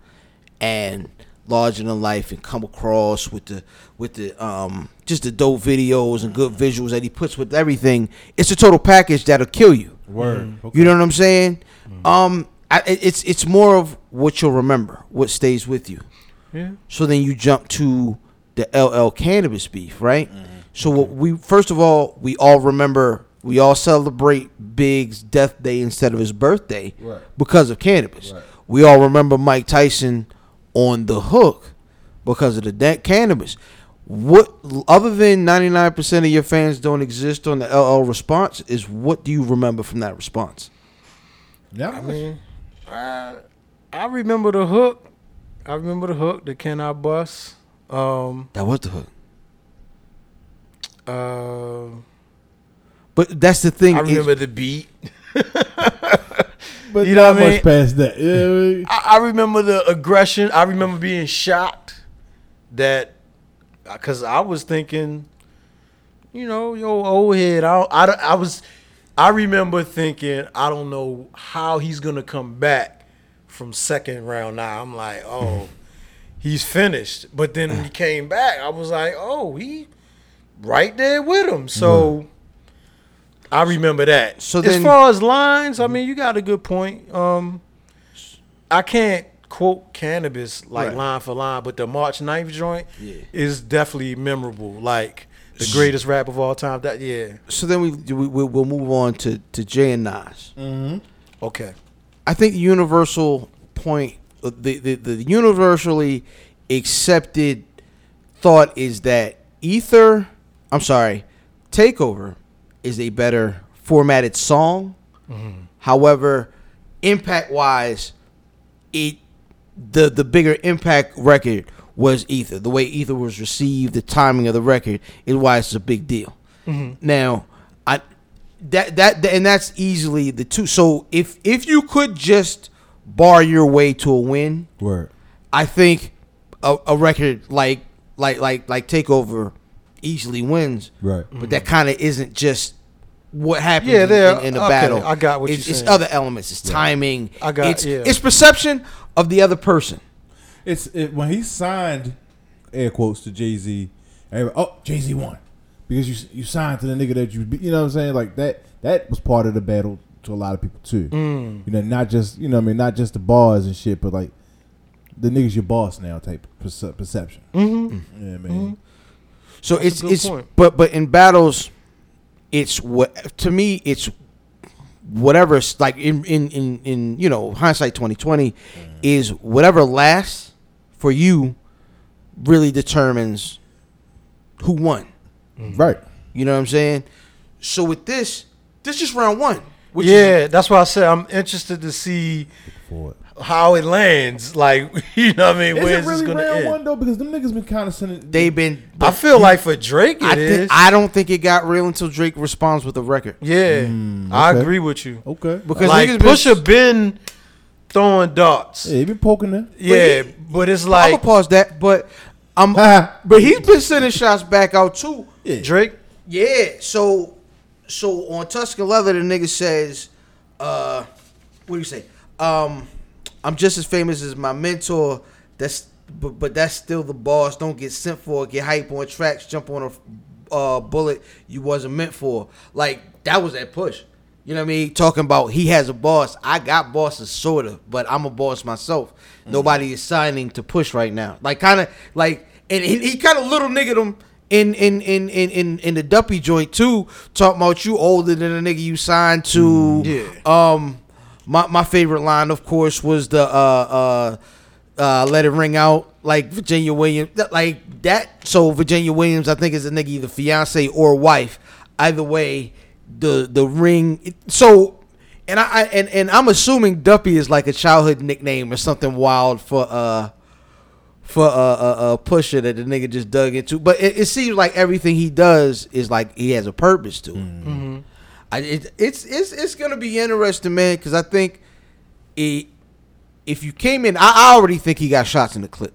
and larger than life and come across with the with the um just the dope videos and good visuals that he puts with everything, it's a total package that'll kill you. Word. Okay. You know what I'm saying? Um, I, it's it's more of what you'll remember, what stays with you. yeah, So then you jump to the LL Canibus beef, right? Mm-hmm. So what we first of all we all remember we all celebrate Big's death day instead of his birthday Right. because of Canibus. Right. We all remember Mike Tyson on the hook because of the da- Canibus. What other than 99% of your fans don't exist on the LL response is what do you remember from that response? Yeah. I mean, I, I remember the hook. I remember the hook. The can I bust? Um, That was the hook. uh, But that's the thing. I remember the beat. but you know not what I mean? past that. Yeah. I mean, I, I remember the aggression. I remember being shocked that because I was thinking, you know, yo, old head. I, I, I was, I remember thinking, I don't know how he's gonna come back from second round. Now I'm like, oh, he's finished. But then when he came back, I was like, oh, he right there with him. So. I remember that. So as then- far as lines, I mean, you got a good point. Um, I can't quote Canibus like Right. line for line, but the March 9th joint Yeah. is definitely memorable. Like the greatest rap of all time. That yeah. so then we, we we'll move on to to Jay and Nas. Okay. I think the universal point, uh, the, the the universally accepted thought is that Ether, I'm sorry, Takeover is a better formatted song. However, impact wise, it the the bigger impact record was Ether. The way Ether was received, the timing of the record is why it's a big deal. Mm-hmm. Now, I that that and that's easily the two. So if if you could just bar your way to a win, Word. I think a, a record like like like like Takeover easily wins. Right. But that mm-hmm. kind of isn't just what happens Yeah, in, there- in, in a okay, battle. I got what it's, you're saying. it's other elements. It's timing. I got- it's, yeah. it's perception of the other person. It's it, when he signed air quotes to Jay Z. Oh, Jay Z won because you you signed to the nigga that you you know what I'm saying like that that was part of the battle to a lot of people too. Mm. You know, not just you know what I mean not just the bars and shit, but like the niggas your boss now type perce- perception. Mm-hmm. Yeah, man. So That's it's it's point. but but in battles, it's what to me it's whatever like in in in, in you know hindsight twenty twenty is whatever lasts for you really determines who won. Mm-hmm. Right. You know what I'm saying? So with this, this is round one. Which is- yeah, that's why I said I'm interested to see For how it lands. Like, you know what I mean? Is Where's it really gonna round end? one though? Because them niggas been kind of sending. they've been. I feel like for Drake it I, is. think, I don't think it got real until Drake responds with a record. yeah, mm, I okay. agree with you. okay. Because like niggas been- Pusha been throwing darts. Yeah, he been poking there. Yeah, but it's I'm like gonna pause that, but I'm. But he's been sending shots back out too. Drake. Yeah. So, so on Tuscan Leather, the nigga says, uh, what do you say? Um, I'm just as famous as my mentor. That's but but that's still the boss. Don't get sent for. Get hype on tracks. Jump on a uh, bullet you wasn't meant for. Like that was that push. You know what I mean? Talking about he has a boss. I got bosses, sort of, but I'm a boss myself. Nobody is signing to push right now. Like kind of like, and he, he kind of little nigga them in in in in in in the Duppy joint too. Talking about you older than the nigga you signed to. Yeah. Um, my my favorite line, of course, was the uh uh uh let it ring out like Virginia Williams, like that. So Virginia Williams, I think, is a nigga either fiance or wife. Either way, the the ring. So. And I, I and, and I'm assuming Duppy is like a childhood nickname or something wild for uh for a uh, uh, uh, pusher that the nigga just dug into. But it, it seems like everything he does is like he has a purpose to it. I, it it's it's it's gonna be interesting, man, because I think it, if you came in, I, I already think he got shots in the clip.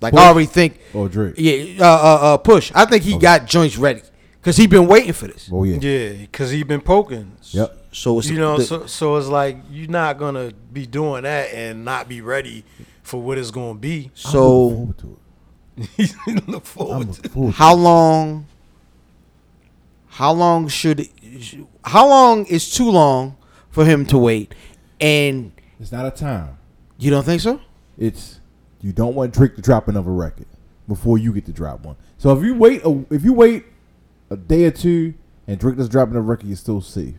Like I already think, Or Drake. yeah, uh, uh, uh, push. I think he got joints ready because he been waiting for this. Oh yeah. Yeah, because he been poking. Yep. So it's You know, the- so so it's like you're not gonna be doing that and not be ready for what it's gonna be. I'm so looking forward to it. Look I'm forward. looking forward to how long? How long should? How long is too long for him to wait? And. It's not a time. you don't think so? It's you don't want Drake to drop another record before you get to drop one. So if you wait, a, if you wait a day or two and Drake doesn't drop another record, you're still safe.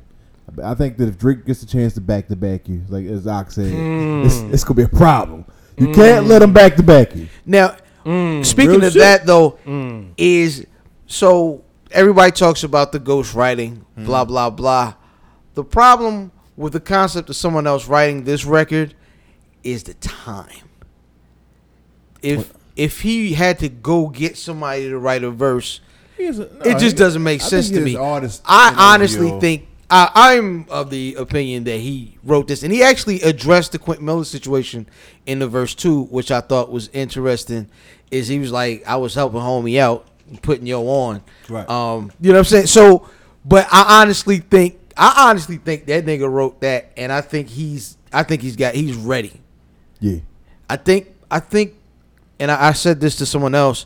I think that if Drake gets a chance to back to back you, like as Ox said, hmm. it's, it's gonna be a problem. You can't hmm. let him back to back you. Now, hmm. speaking Real of shit. that though, is so everybody talks about the ghost writing, blah blah blah. The problem with the concept of someone else writing this record is the time. If if he had to go get somebody to write a verse, it just doesn't make sense to me. I honestly think I, I'm of the opinion that he wrote this, and he actually addressed the Quentin Miller situation in the verse two, which I thought was interesting. Is he was like, I was helping homie out, putting yo on, Right. Um, you know what I'm saying? So, but I honestly think, I honestly think that nigga wrote that, and I think he's, I think he's got, he's ready. yeah. I think I think, and I, I said this to someone else.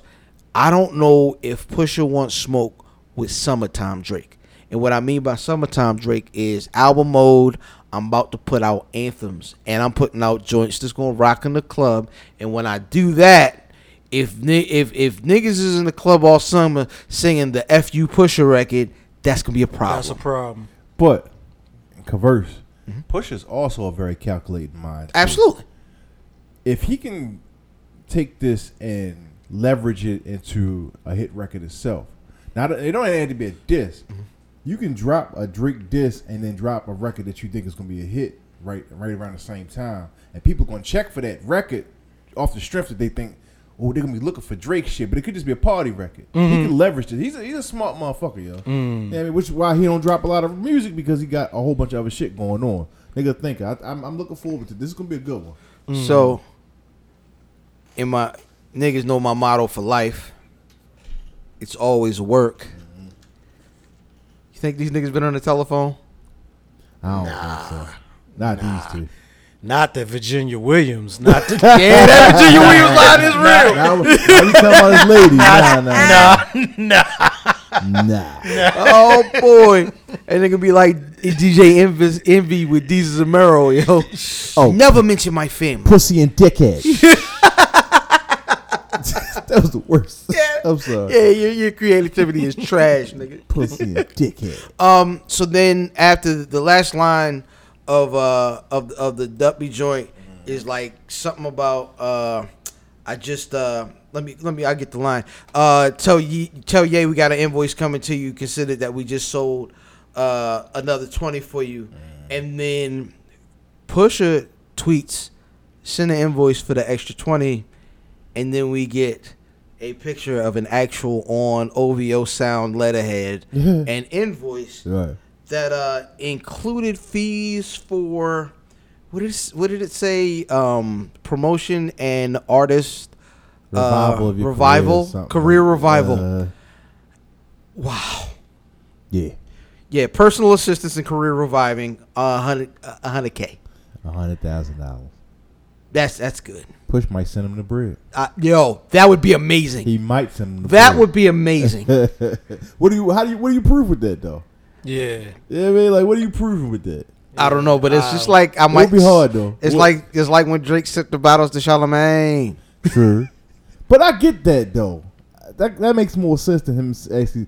I don't know if Pusha wants smoke with summertime Drake, and what I mean by summertime Drake is album mode. I'm about to put out anthems, and I'm putting out joints that's gonna rock in the club. And when I do that, if if if niggas is in the club all summer singing the "Fu Pusha" record, that's gonna be a problem. That's a problem. But in converse, mm-hmm. Push is also a very calculated mind. Absolutely. if he can take this and leverage it into a hit record itself, now it don't have to be a diss. Mm-hmm. You can drop a Drake diss and then drop a record that you think is going to be a hit right right around the same time, and people going to check for that record off the strength that they think. Oh, they're gonna be looking for Drake shit, but it could just be a party record. He mm-hmm. can leverage it. He's a, he's a smart motherfucker, yo. Mm. Yeah, I mean, which is why he don't drop a lot of music because he got a whole bunch of other shit going on. Nigga, think I, I'm, I'm looking forward to this. Is gonna be a good one. Mm. So, in my niggas know my motto for life. It's always work. You think these niggas been on the telephone? I don't think so. Not these two. Not the Virginia Williams. Not the Yeah, that Virginia Williams line is real. Now, now you talking about his lady? Nah, nah, nah, nah. Oh boy, and nigga be like DJ Envy, Envy with Desus and Mero, yo. Oh. never mention my family. Pussy and dickhead. that was the worst. I'm sorry. Yeah, your, your creativity is trash, nigga. Pussy and dickhead. Um. So then after the last line of uh of of the Duppy joint is like something about uh I just uh let me let me I get the line. Uh tell ye tell Ye we got an invoice coming to you. Consider that we just sold uh another twenty for you. And then Pusha tweets, send an invoice for the extra twenty, and then we get a picture of an actual on OVO sound letterhead and invoice Right. that uh included fees for what it, what did it say? Um promotion and artist Revival uh, revival? career, career revival. Uh, wow. Yeah, yeah personal assistance and career reviving a hundred a hundred k. A hundred thousand dollars. That's that's good Push might send him to bread. uh, yo that would be amazing He might send him the that bread. would be amazing what do you? How do you? What do you prove with that though? Yeah. Yeah, I mean, like, what are you proving with that? I don't know but it's Uh, just like I might be hard though. it's What- like it's like when Drake sent the bottles to Charlemagne True. but I get that though. That that makes more sense to him actually.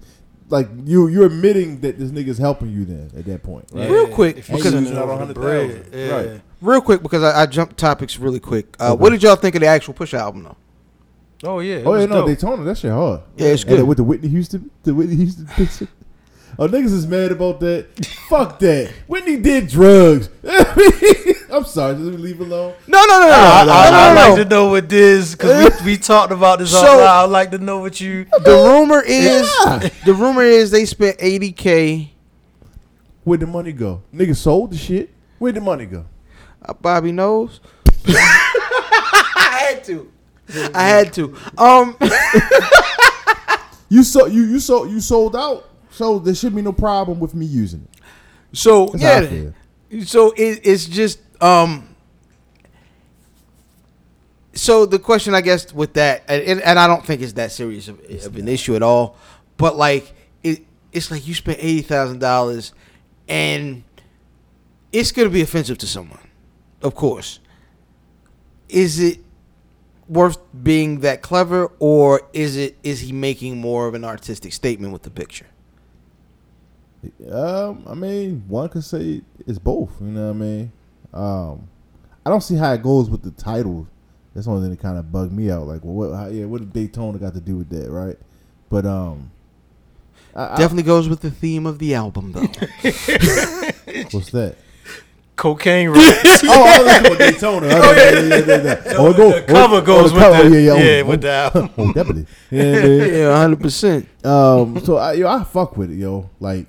Like you, you're admitting that this nigga's helping you then at that point, right? Real quick, if because- send it Not over the bread, yeah. Right. real quick because I, I jumped topics really quick uh, Okay. what did y'all think of the actual Push album though Oh yeah. Oh yeah, was no, dope. Daytona, that shit hard. Yeah, it's And good. with the Whitney Houston, the Whitney Houston picture. Oh, niggas is mad about that. Fuck that. Whitney did drugs. I'm sorry, just leave it alone. No, no, no, no. I, no, I, no, I'd no, like to know what this because we, we talked about this So- out loud. I'd like to know what you. The rumor is Yeah. the rumor is they spent 80k. Where'd the money go? Niggas sold the shit. Where'd the money go? Uh, Bobby knows. I had to. I had to. Um, You sold you you sold you sold out. So there should be no problem with me using it. so That's yeah. So it, it's just um. So the question, I guess, with that, and, and I don't think it's that serious of, of an issue at all, but like it, it's like you spent eighty thousand dollars, and it's gonna be offensive to someone, of course. Is it worth being that clever, or is it is he making more of an artistic statement with the picture? Um, I mean, one could say it's both. You know what I mean? Um, I don't see how it goes with the title. That's the only thing that kind of bugged me out. Like, well, what? How, yeah, what did Daytona got to do with that, right? But um, I, I- Definitely goes with the theme of the album, though. what's that? Cocaine raps. oh, I was about Daytona. Oh, yeah, yeah, yeah, yeah, yeah. Oh, it go, the cover oh, goes the with cover, the- yeah, yeah, oh, with the album. Oh, definitely. Yeah, yeah, yeah. yeah, hundred percent. Um, so I, yo, I fuck with it, yo. Like,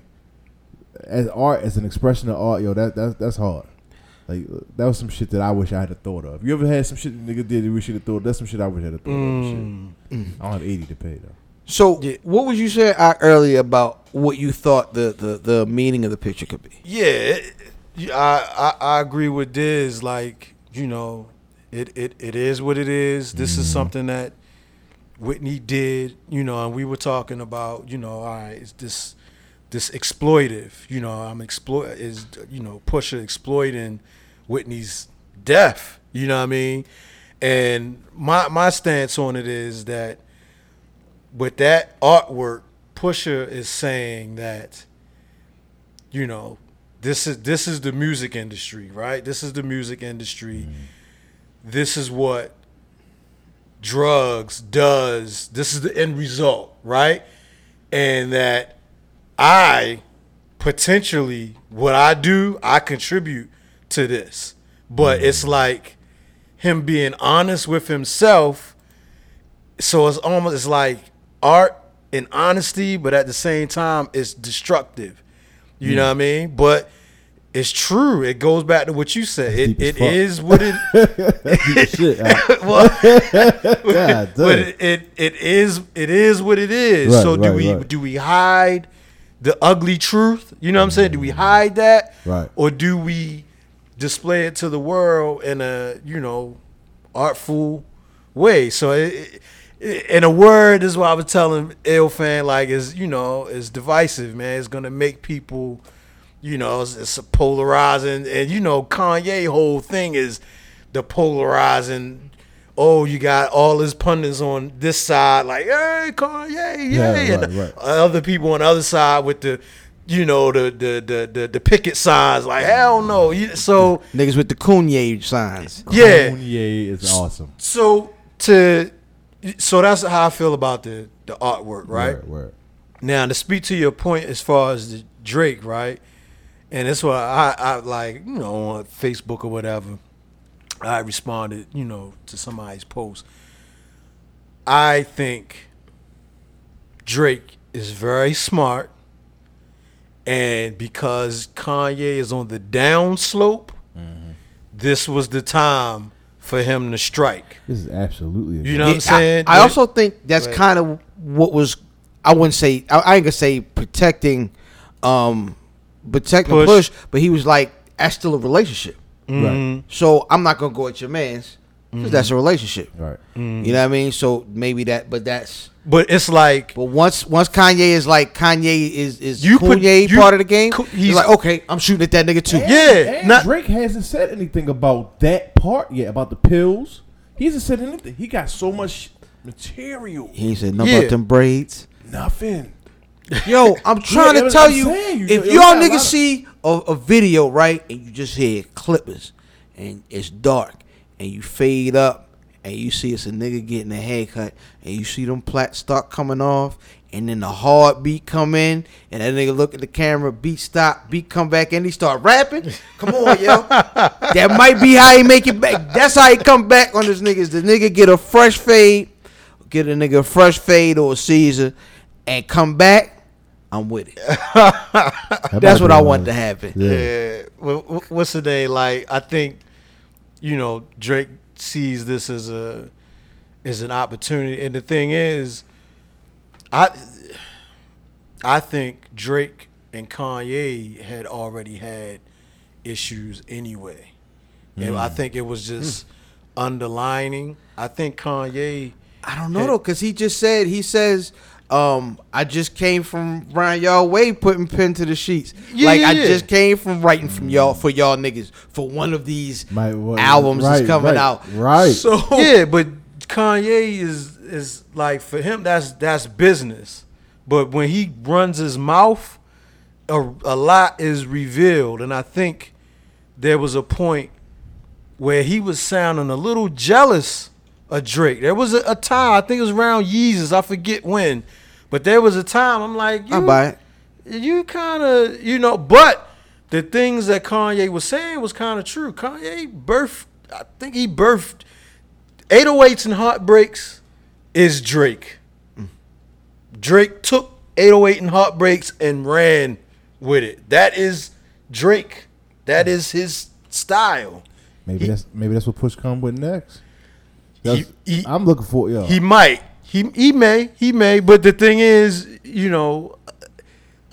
as art, as an expression of art, yo, that that's that's hard. Like that was some shit that I wish I had a thought of. You ever had some shit nigga did that we should have thought? That's some shit I wish I had a thought of. Shit. I don't have eighty to pay though. So, what was you saying uh, earlier about what you thought the, the, the meaning of the picture could be? Yeah, it, I, I I agree with Diz. Like you know, it, it it is what it is. This is something that Whitney did. You know, and we were talking about. You know, all right, it's this this exploitive. You know, I'm exploit is you know Pusha exploiting Whitney's death. You know what I mean? And my my stance on it is that with that artwork, Pusha is saying that you know this is this is the music industry right this is the music industry mm-hmm. this is what drugs does this is the end result right and that i potentially what i do i contribute to this but it's like him being honest with himself so it's almost it's like art and honesty but at the same time it's destructive you know what I mean? But it's true. It goes back to what you said. It, it what it. shit. well, God but it, it it is it is what it is. Right, so do right, we right. do we hide the ugly truth? You know what I'm saying? Do we mm-hmm. hide that, Right. or do we display it to the world in a you know artful way? So it, it, in a word, this is what I was telling ill fan like is you know is divisive, man. It's gonna make people. You know, it's, it's polarizing, and you know, Kanye whole thing is the polarizing. Oh, you got all his pundits on this side, like, hey, Kanye, yay, Yeah, and right, right. other people on the other side with the, you know, the the the the, the picket signs, like, hell no. So Niggas with the Kanye signs. yeah, Kanye is awesome. so to so that's how I feel about the the artwork, right? Word, word. Now to speak to your point as far as the Drake, right? And that's why I, I like, you know, on Facebook or whatever, I responded, you know, to somebody's post. I think Drake is very smart, and because Kanye is on the down slope, this was the time for him to strike. This is absolutely. You know what I'm saying? I, I also think that's kind of what was I wouldn't say I, I ain't gonna say protecting, um, protecting Push. push. but he was like that's still a relationship. Mm-hmm. right, So I'm not gonna go at your man's because that's a relationship. right. Mm. You know what I mean? So maybe that, but that's. But it's like But once once Kanye is like Kanye is is You you put- Kanye you- part of the game, he's he's- like okay, I'm shooting at that nigga too. Yeah, and not- Drake hasn't said anything about that part yet about the pills. He hasn't said anything. He got so much material. He ain't said nothing Yeah. about them braids. Nothing. Yo, I'm trying to tell you, you- if y'all niggas see a, a video right and you just hear clippers and it's dark and you fade up and you see it's a nigga getting a haircut and you see them plaits start coming off and then the hard beat come in and that nigga look at the camera, beat stop, beat come back and he start rapping. Come on, yo. that might be how he make it back. That's how he come back on this niggas. The nigga get a fresh fade, get a nigga a fresh fade or a Caesar and come back. I'm with it. That's what I want to happen. Yeah. Yeah. What's the day Like, I think, you know, Drake sees this as a as an opportunity, and the thing is, I I think Drake and Kanye had already had issues anyway, and I think it was just hmm. underlining. I think Kanye. I don't know though, cause he just said he says, um, I just came from Ryan y'all way putting pen to the sheets. Yeah, like yeah, I yeah. just came from writing from y'all for y'all niggas for one of these My- what- albums right, that's coming right, out. right. So yeah, but Kanye is is like for him that's that's business. But when he runs his mouth, a, a lot is revealed, and I think there was a point where he was sounding a little jealous of Drake. There was a, a time I think it was around Yeezus, I forget when, but there was a time I'm like, I you, buy it. you kind of you know but the things that kanye was saying was kind of true kanye birthed i think he birthed 808s and heartbreaks is drake drake took 808 and heartbreaks and ran with it that is drake that is his style Maybe He- that's maybe that's what Push come with next. He- he- I'm looking for yo. He might. He he may. He may. But the thing is, you know,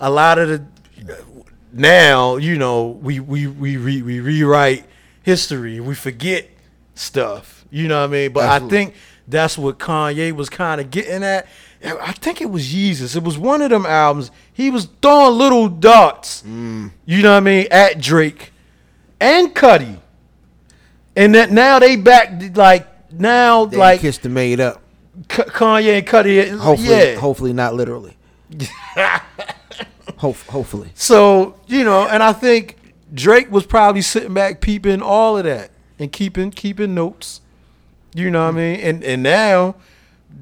a lot of the now, you know, we we we re, we rewrite history. We forget stuff. You know what I mean? But I think that's what Kanye was kind of getting at. I think it was Yeezus. It was one of them albums. He was throwing little dots. Mm. You know what I mean? At Drake and Cudi. And that now they back like now They like kissed and made up. K- Kanye and Cudi. Uh, hopefully, yeah. hopefully not literally. Hope, hopefully. So you know, and I think Drake was probably sitting back peeping all of that and keeping keeping notes. You know what I mean? And and now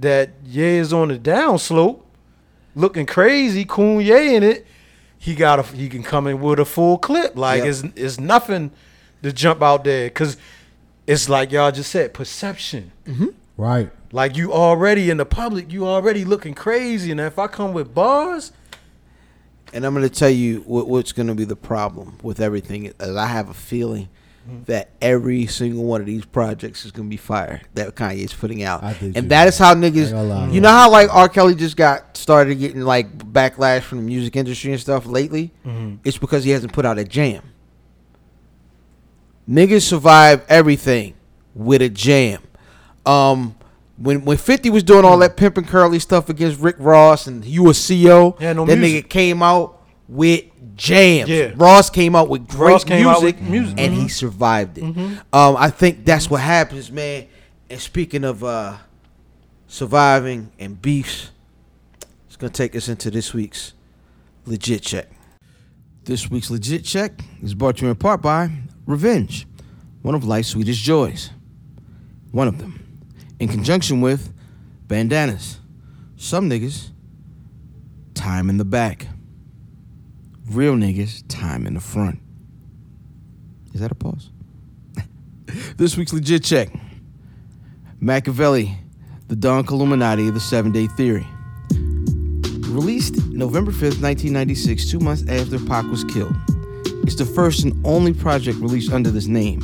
that Ye is on the down slope, looking crazy, Coon Ye in it, he got a he can come in with a full clip. Like Yep. it's it's nothing to jump out there because it's like y'all just said perception. right. Like you already in the public, you already looking crazy, and if I come with bars, And I'm going to tell you what, what's going to be the problem with everything. Is I have a feeling Mm-hmm. that every single one of these projects is going to be fire that Kanye's putting out, I did and too. that is how I ain't niggas. You know how like R. Kelly just got started getting like backlash from the music industry and stuff lately. Mm-hmm. It's because he hasn't put out a jam. Niggas survive everything with a jam. Um, when when Fifty was doing all that pimping curly stuff against Rick Ross and you a CO, Yeah, no that music. nigga came out with jams. Yeah. Ross came out with great Ross out music, with music. and Mhm. he survived it. Um, I think that's what happens, man. And speaking of uh, surviving and beefs, it's gonna take us into this week's legit check. This week's legit check is brought to you in part by Revenge, one of life's sweetest joys. One of them in conjunction with bandanas. Some niggas, time in the back. Real niggas, time in the front. Is that a pause? this week's legit check. Makaveli, the Don Killuminati of the Seven Day Theory. Released November 5th, 1996, two months after Pac was killed. It's the first and only project released under this name.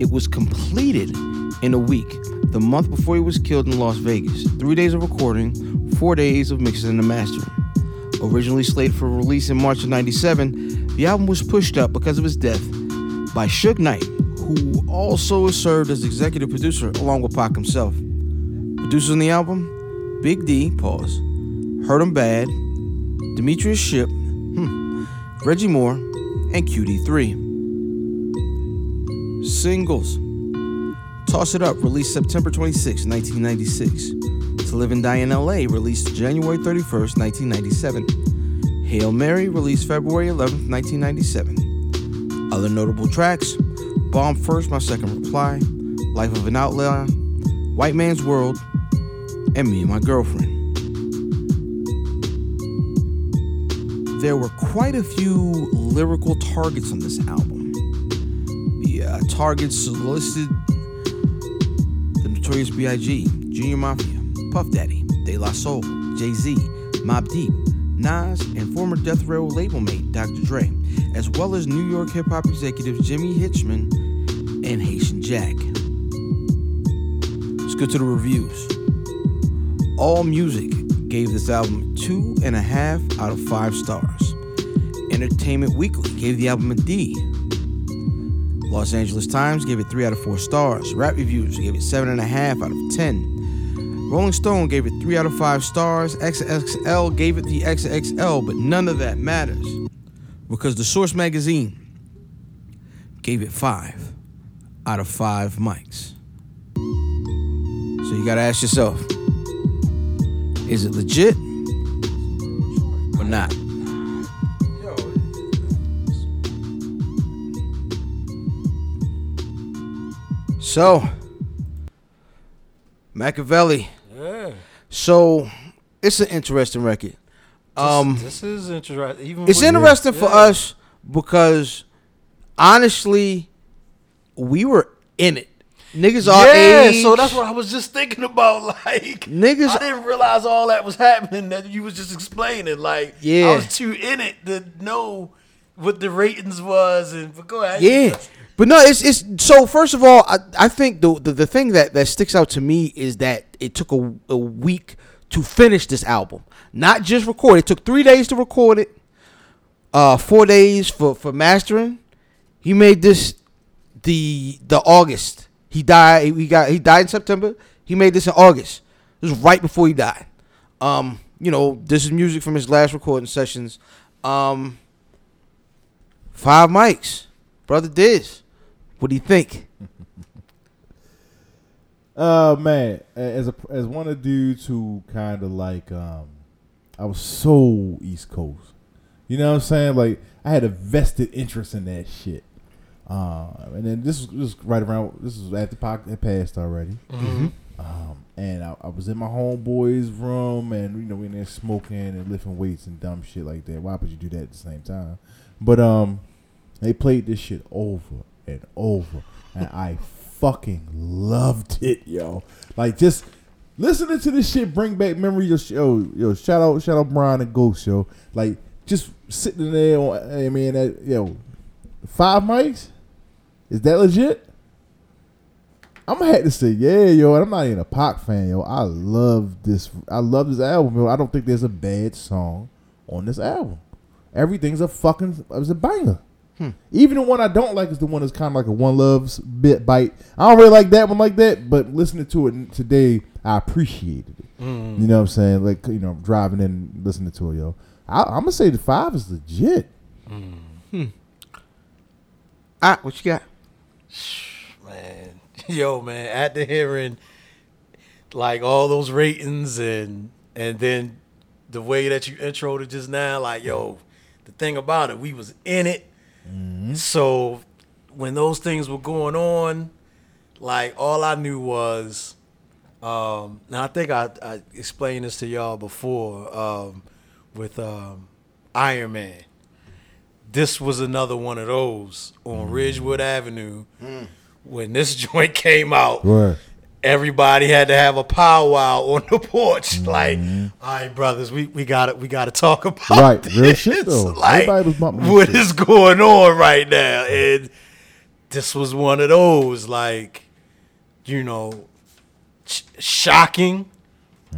It was completed in a week, the month before he was killed in Las Vegas. Three days of recording, four days of mixing and mastering. Originally slated for release in March of 97, the album was pushed up because of his death by Suge Knight, who also served as executive producer along with Pac himself. Producers on the album Big D, pause, Hurt-M-Badd, Demetrius Shipp, hmm, Reggie Moore, and QD3. Singles Toss It Up, released September 26, 1996. To Live and Die in LA, released January 31st, 1997. Hail Mary, released February 11th, 1997. Other notable tracks Bomb First, My Second Reply, Life of an Outlaw, White Man's World, and Me and My Girlfriend. There were quite a few lyrical targets on this album. The uh, targets solicited the Notorious B.I.G., Junior Mafia, Puff Daddy, De La Soul, Jay Z, Mobb Deep, Nas, and former Death Row label mate Dr. Dre, as well as New York hip hop executives Jimmy Henchman and Haitian Jack. Let's go to the reviews. All Music gave this album two and a half out of five stars. Entertainment Weekly gave the album a D. Los Angeles Times gave it three out of four stars. Rap Reviews gave it seven and a half out of ten. Rolling Stone gave it three out of five stars. XXL gave it the XXL, but none of that matters because the Source magazine gave it five out of five mics. So you gotta ask yourself is it legit or not? So, Makaveli. Yeah. So, it's an interesting record. Um, this, this is interesting. Even it's interesting for Yeah. us because honestly, we were in it. Niggas our Yeah, age. so that's what I was just thinking about. Like Niggas- I didn't realize all that was happening that you was just explaining. Like Yeah. I was too in it to know what the ratings was. And but go ahead. Yeah. But no, it's it's so first of all, I, I think the, the the thing that that sticks out to me is that it took a, a week to finish this album. Not just record. It took 3 days to record it. Uh 4 days for for mastering. He made this the the August. He died he got he died in September. He made this in August. This was right before he died. Um, you know, this is music from his last recording sessions. Um Five mics. Brother Diz. What do you think? Uh man, as a as one of dudes who kind of like um, I was so East Coast. You know what I'm saying? Like I had a vested interest in that shit. Uh, and then this was, this was right around. This was after Pac had passed already. Um, and I, I was in my homeboy's room, and you know we in there smoking and lifting weights and dumb shit like that. Why would you do that at the same time? But um, they played this shit over and over, and I fucking loved it, yo. Like just listening to this shit bring back memories. Yo, yo, yo shout out, shout out, Brian and Ghost, yo. Like just sitting there. On, I mean, that yo, five mics. Is that legit? I'm gonna have to say, yeah, yo. And I'm not even a Pac fan, yo. I love this. I love this album, yo. I don't think there's a bad song on this album. Everything's a fucking. It was a banger. Hmm. Even the one I don't like is the one that's kind of like a one loves bit bite. I don't really like that one like that, but listening to it today, I appreciated it. Mm. You know what I'm saying? Like you know, driving in, listening to it, yo. I, I'm gonna say the five is legit. Ah, what you got? Man. Yo, man, after hearing like all those ratings and and then the way that you introed it just now, like, yo, the thing about it, we was in it. So when those things were going on, like all I knew was Um, now I think I, I explained this to y'all before um, with um, Iron Man. This was another one of those on mm. Ridgewood Avenue mm. when this joint came out. Right. Everybody had to have a powwow on the porch. Mm-hmm. Like, all right, brothers, we, we got to we got to talk about Right, this. real shit, though. Like, what shit. is going on right now? And this was one of those, like, you know, sh- shocking.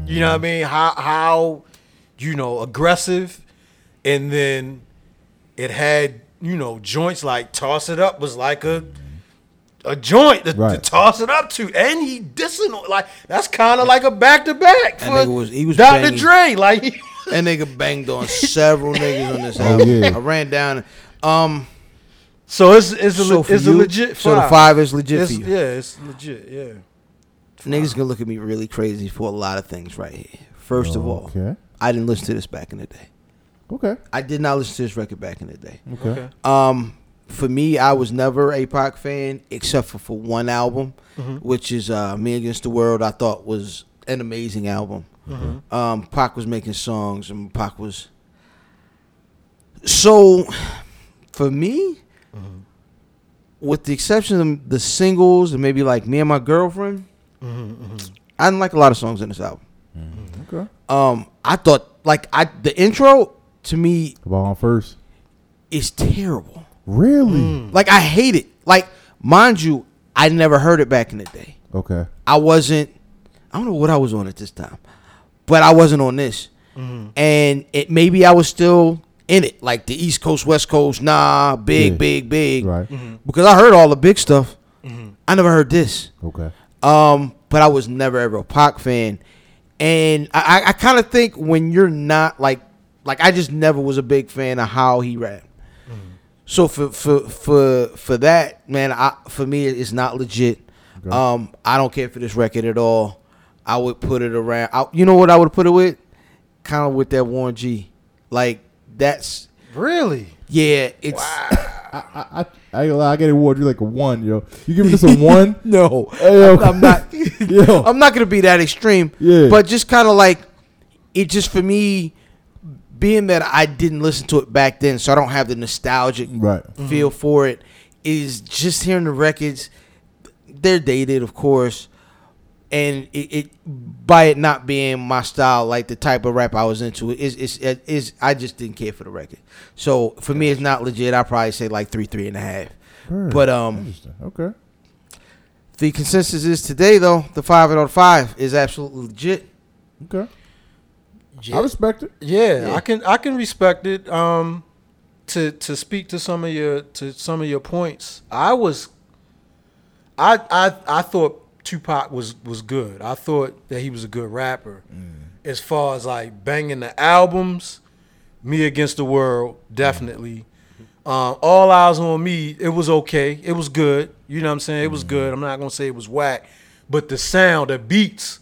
You know what I mm-hmm. mean? How how you know aggressive, and then it had you know joints like toss it up was like a a joint to, to toss it up to, and he dissing like that's kind of like a back to back for nigga was- he was Dr. banging. Dre. Like he, That nigga banged on several niggas on this Oh, album. yeah. I ran down. Um, so it's it's a so le- it's you, a legit. so the five. five is legit It's- for you. Yeah, it's legit. Yeah. Niggas gonna look at me really crazy for a lot of things right here. First of all, Okay. I didn't listen to this back in the day. Okay. I did not listen to this record back in the day. Okay. Um, for me, I was never a Pac fan except for for one album, which is uh, "Me Against the World." I thought was an amazing album. Um, Pac was making songs, and Pac was. So, for me, with the exception of the singles and maybe like "Me and My Girlfriend," I didn't like a lot of songs in this album. Okay. Um, I thought like I the intro to me About on first. is terrible. Really? Mm. Like I hate it. Like mind you, I never heard it back in the day. Okay. I wasn't. I don't know what I was on at this time, but I wasn't on this. Mm-hmm. And it maybe I was still in it, like the East Coast, West Coast, nah, big, Yeah. big, big. Right. Mm-hmm. Because I heard all the big stuff. Mm-hmm. I never heard this. Okay. Um, but I was never ever a Pac fan, and I, I, I kind of think when you're not like, like I just never was a big fan of how he rapped. So for for for for that man, I for me it's not legit. Okay. Um, I don't care for this record at all. I would put it around. I, you know what I would put it with? Kind of with that Warren G. Like that's Really? yeah. It's I I I, I, ain't gonna I get award you like a one, yo. You give me just a one? no. Hey, yo. I'm, I'm not. Yo. I'm not gonna be that extreme. Yeah. But just kind of like it. Just for me, being that I didn't listen to it back then, so I don't have the nostalgic Right. feel for it. Is just hearing the records. They're dated, of course, and it, it by it not being my style, like the type of rap I was into, is is is I just didn't care for the record. So for me, it's not legit. I probably say like three, three and a half. Word. But um, Okay. the consensus is today though the five out of five is absolutely legit. Okay. I respect it. Yeah, Yeah. I can I can respect it. Um, to to speak to some of your to some of your points, I was. I I I thought Tupac was was good. I thought that he was a good rapper. As far as like banging the albums, Me Against the World definitely. Um, All Eyez on Me, it was okay. It was good. You know what I'm saying? It was good. I'm not gonna say it was whack, but the sound, the beats,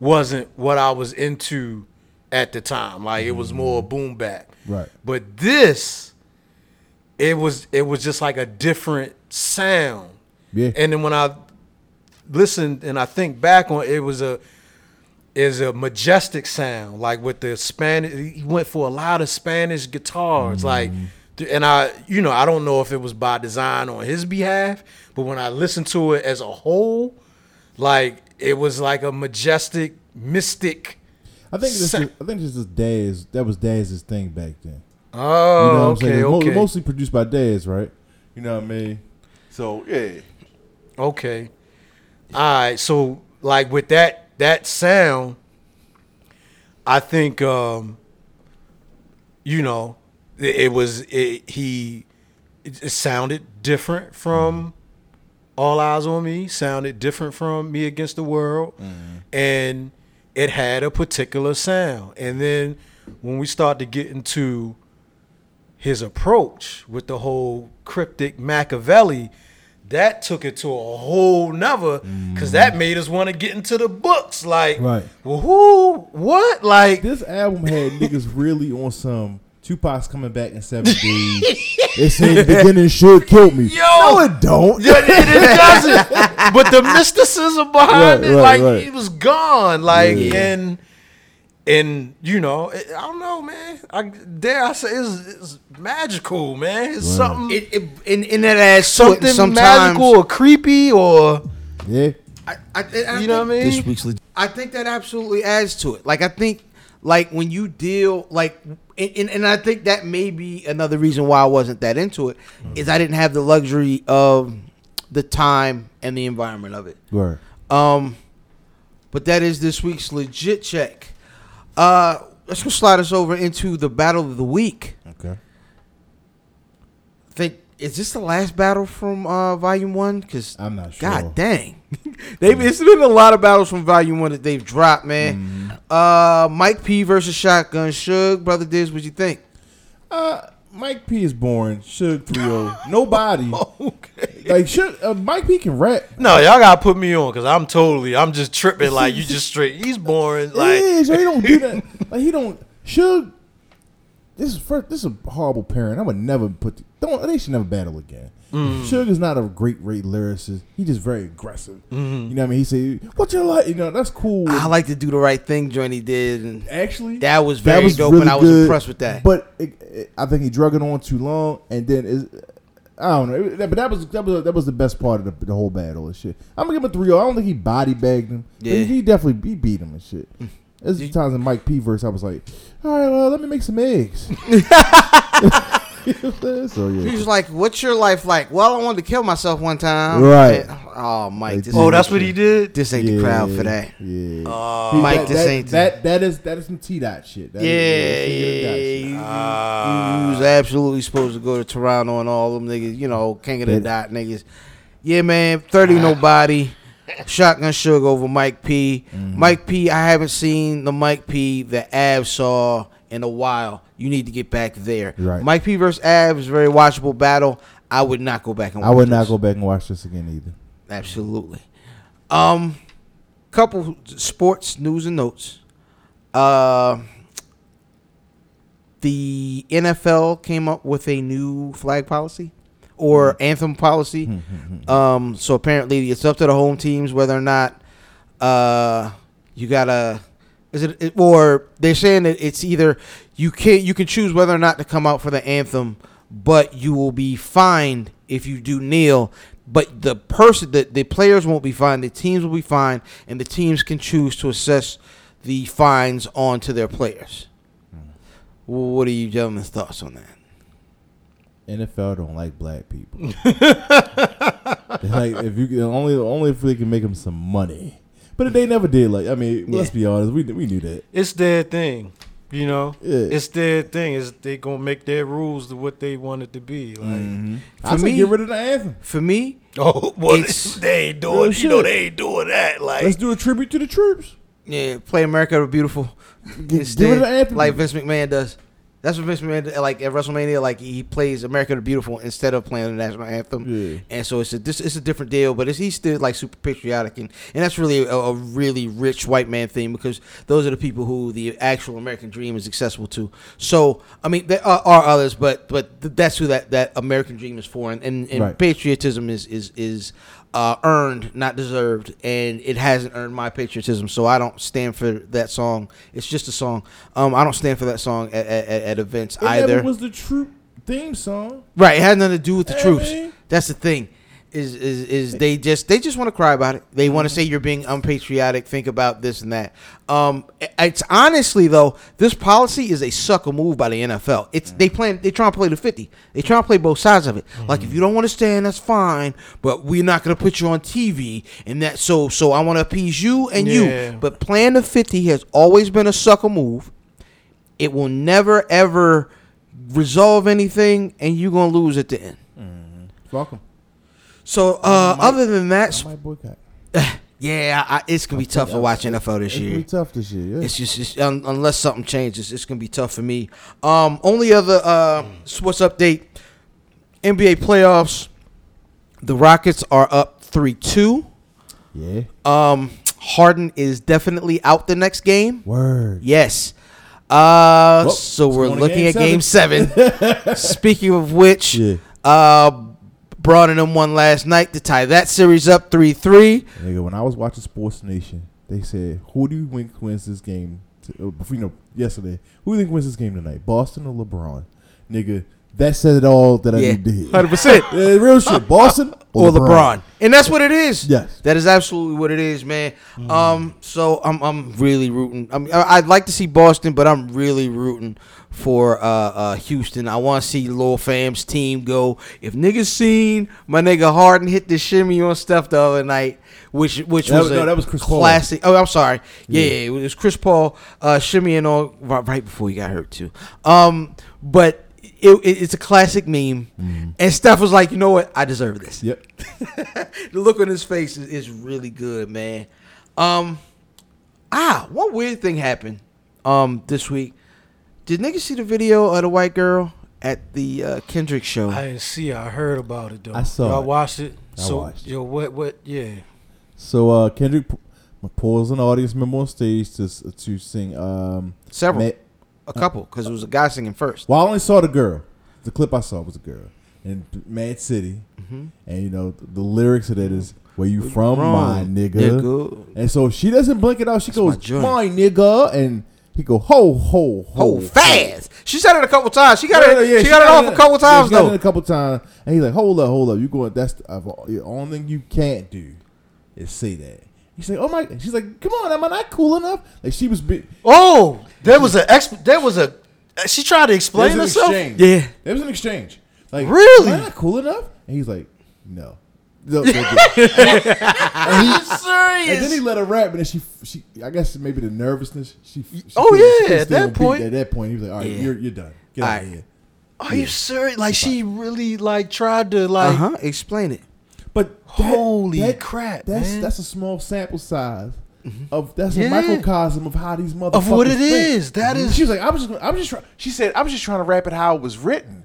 wasn't what I was into at the time. Like it was more mm. boom bap. Right. But this, it was it was just like a different sound. Yeah. And then when I listened and I think back on it, it was a is a majestic sound, like with the Spanish. He went for a lot of Spanish guitars, mm-hmm. like, and I, you know, I don't know if it was by design on his behalf, but when I listened to it as a whole, like it was like a majestic, mystic. I think this Sa- is, I think this is Daz. That was Daz's thing back then. Oh, You know what I'm okay, saying? Mo- okay, mostly produced by Daz, right? You know what I mean? So yeah. okay. All right, so like with that that sound, I think um, you know, it, it was it, he it, it sounded different from All Eyez on Me, sounded different from Me Against the World, and it had a particular sound. And then when we start to get into his approach with the whole cryptic Machiavelli, that took it to a whole nother because that mm-hmm. made us want to get into the books. Like, Right. well, who, what? Like, This album had niggas really on some Tupac's coming back in seven days. they say the beginning should kill me. Yo! no, it don't. Yeah, it, it doesn't. But the mysticism behind Right, it, right, like right. it was gone. Like Yeah. and and you know, it, I don't know, man. I dare I say it's, it's magical, man. It's something It, it, and, and that adds something magical or creepy or Yeah, I, I, I you know what I mean. This week's legit. I think that absolutely adds to it. Like I think, like when you deal like, and, and, and I think that may be another reason why I wasn't that into it is I didn't have the luxury of the time and the environment of it. word. Um, but that is this week's legit check. Uh, let's go slide us over into the battle of the week. Okay. I think is this the last battle from uh Volume One? Because I'm not sure. God dang, they've it's been a lot of battles from Volume One that they've dropped, man. Uh, Mike P versus Shotgun Suge, brother Diz, what you think? Uh, Mike P is boring. Suge 3 Nobody. Like, Suge, uh, Mike P can rap. No, y'all gotta put me on because I'm totally, I'm just tripping. Like you just straight. He's boring. Like yeah, so he don't do that. Like, he don't. Suge, this is first, this is a horrible parent. I would never put. The, don't they should never battle again. Mm. Suge is not a great rate lyricist. He just very aggressive. Mm-hmm. You know what I mean? He said, "What you like?" You know, that's cool. I like to do the right thing, Johnny did, and Actually, that was very dope, and I was impressed with that. But it, it, I think he drug it on too long, and then is I don't know. But that was that was that was the best part of the, the whole battle and shit. I'm gonna give him a three. I don't think he body bagged him. Yeah. he definitely he beat him and shit. There's times in Mike P verse I was like, all right, well, let me make some eggs. so he yeah, was like, "What's your life like?" Well, I wanted to kill myself one time. Right. And- oh, Mike, this, oh, that's what he did. this ain't the crowd for that. Yeah, Uh, He- Mike, that, this that, ain't the- that. That is that is some T dot shit. That is- Yeah, that's some yeah, T-Dot yeah. shit. You, you was absolutely supposed to go to Toronto and all them niggas, you know, king of the Yeah. dot niggas. Yeah, man, 30 nobody. Shotgun Suge over Mike P. Mm-hmm. Mike P, I haven't seen the Mike P that Av saw in a while. You need to get back there. Right. Mike P versus Av is a very watchable battle. I would not go back and watch I would not this. go back and watch this again either. Absolutely. Um, couple sports news and notes. Uh, the NFL came up with a new flag policy or anthem policy. um, so apparently it's up to the home teams whether or not uh you gotta is it, it or they're saying that it's either you can you can choose whether or not to come out for the anthem, but you will be fined if you do kneel. But the person the, the players won't be fined, the teams will be fined, and the teams can choose to assess the fines onto their players. What are you gentlemen's thoughts on that? NFL don't like black people. Like if you can only only if they can make them some money. But they never did. Like I mean, let's be honest, we we knew that. It's their thing. You know, Yeah. it's their thing. Is they gonna make their rules to what they want it to be? Like, mm-hmm. I For say me- get rid of the anthem. For me, oh, well, It's- they ain't Real doing. You know, they ain't doing that. Like, Let's do a tribute to the troops. yeah, play America the Beautiful. Get Instead, rid of the anthem. like Vince McMahon does. That's what Vince McMahon like at WrestleMania. Like he plays America the Beautiful instead of playing the national anthem. Yeah. And so it's a this it's a different deal, but it's, he's still like super patriotic, and, and that's really a, a really rich white man thing because those are the people who the actual American dream is accessible to. So I mean there are, are others, but but that's who that, that American dream is for, and and, and Right. patriotism is is is uh, earned, not deserved, and it hasn't earned my patriotism. So I don't stand for that song. It's just a song. Um, I don't stand for that song at, at, at- events It either. was the troop theme song. Right, it had nothing to do with the Yeah, troops. man. That's the thing. Is is is they just they just want to cry about it. They want to mm-hmm. say you're being unpatriotic. Think about this and that. Um, it's honestly though, this policy is a sucker move by the NFL. It's they mm-hmm. plan they trying to play the fifty. They trying to play both sides of it. Mm-hmm. Like if you don't want to stand, that's fine. But we're not gonna put you on TV and that. So so I want to appease you and Yeah. you. But playing the fifty has always been a sucker move. It will never ever resolve anything, and you're gonna lose at the end. Fuck 'em. So, uh, other than that, I might boycott. yeah, I, it's gonna be tough to watch NFL this It's year. be tough this year. Yeah. It's just it's, un, unless something changes, it's gonna be tough for me. Um, only other uh, sports update: NBA playoffs. The Rockets are up three two. yeah. Um, Harden is definitely out the next game. Word. Yes. Uh, Well, so we're go on to looking game at game seven. Speaking of which, Yeah. uh, Bron and them won last night to tie that series up three three. Nigga, when I was watching Sports Nation, they said, "Who do you think wins this game?" To, uh, you know, yesterday, who do you think wins this game tonight? Boston or LeBron? Nigga, that said it all that I Yeah, need to hear. hundred percent. Yeah, real shit. Boston Or LeBron, and that's what it is. Yes. that is absolutely what it is, man. Um, so I'm I'm really rooting. I mean, I- I'd like to see Boston, but I'm really rooting for uh, uh Houston. I want to see Lil Fam's team go. If niggas seen my nigga Harden hit the shimmy on stuff the other night, which which That was was- a no, that was Chris Paul. classic. Oh, I'm sorry. Yeah, Yeah. yeah, it was Chris Paul uh, shimmying on right, right before he got hurt too. Um, but. It, it, it's a classic meme, and Steph was like, "You know what? I deserve this." Yep. the look on his face is, is really good, man. Um, ah, one weird thing happened um this week. Did niggas see the video of the white girl at the uh, Kendrick show? I didn't see. it. I heard about it though. I saw Y'all it. watched it. I so watched yo, what what? Yeah. So uh, Kendrick p- pulls an audience member on stage to to sing. Um, Several, Ma- a couple, because it was a guy singing first. Well, I only saw the girl. The clip I saw was a girl in m.A.A.d city, Mm-hmm. and you know the, the lyrics of that is "Where you from, Wrong, my nigga?" nigga. And so she doesn't blink it out. She my goes, joint. "My nigga," and he go, "Ho ho ho, Oh, fast! She said it a couple times. She got Yeah, it. yeah, she, got it off a couple yeah, times she got it though. a couple times, and he's like, "Hold up, hold up, you going? That's the, the only thing you can't do is say that." He's like, "Oh my!" She's like, "Come on, am I not cool enough?" Like she was. Bi- Oh, there was a exp- there was a. She tried to There explain was an herself. exchange. Yeah. There was an exchange. Like, Really? Am I not cool enough? And he's like, no. No, no, no. and, he, and then he let her rap, and then she, she, I guess maybe the nervousness. She, she Oh, couldn't- she yeah, at that point. At that point, he was like, all right, Yeah. you're, you're done. Get All out of here. Are you serious? Like she really like tried to like. Uh huh. Explain it. But that- Holy that- crap, That's man. that's a small sample size. Mm-hmm. Of that's Yeah. a microcosm of how these motherfuckers Of what it think. is. That mm-hmm. is- She was like, I was just, I was just, try-, she said, I was just trying to rap it how it was written.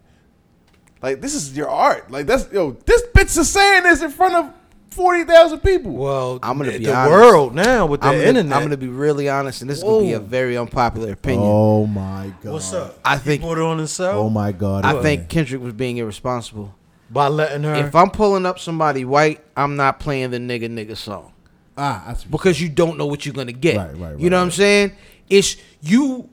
Like this is your art. Like that's yo, this bitch is saying this in front of forty thousand people. Well, I'm gonna the, be the honest. world now with the I'm gonna, internet. I'm gonna be really honest, and this is gonna be a very unpopular opinion. Oh my god. What's up? I You think put it on himself Oh my god. I man. think Kendrick was being irresponsible. By letting her. If I'm pulling up somebody white, I'm not playing the nigga nigga song ah, that's because you don't know what you're gonna get. Right, right, You know right, what I'm saying? It's you.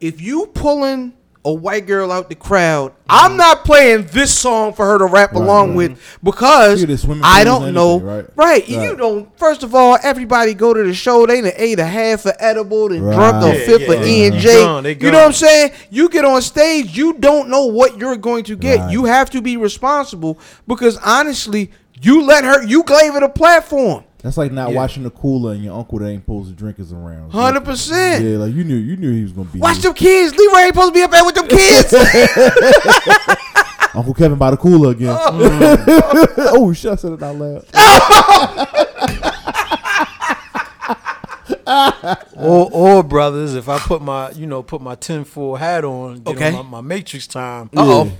If you pulling a white girl out the crowd, mm-hmm. I'm not playing this song for her to rap Right, along right. with because Look at the swimming I don't and know. everything, Right, right? You don't. First of all, everybody go to the show. They done ate a half of edible and drunk Right. a Yeah, fifth yeah, of yeah. E and mm-hmm. J. You know what I'm saying? You get on stage, you don't know what you're going to get. Right. You have to be responsible because honestly, you let her. You gave it a platform. That's like not Yeah. watching the cooler and your uncle that ain't supposed to drink is around. 100%. Yeah, like you knew you knew he was gonna be Watch there. them kids. Leroy ain't supposed to be up there with them kids. Uncle Kevin by the cooler again. oh, oh shit, I said it out loud. Oh. or, or brothers, if I put my you know put my tinfoil hat on, get Okay. on my, my Matrix time. Uh-oh.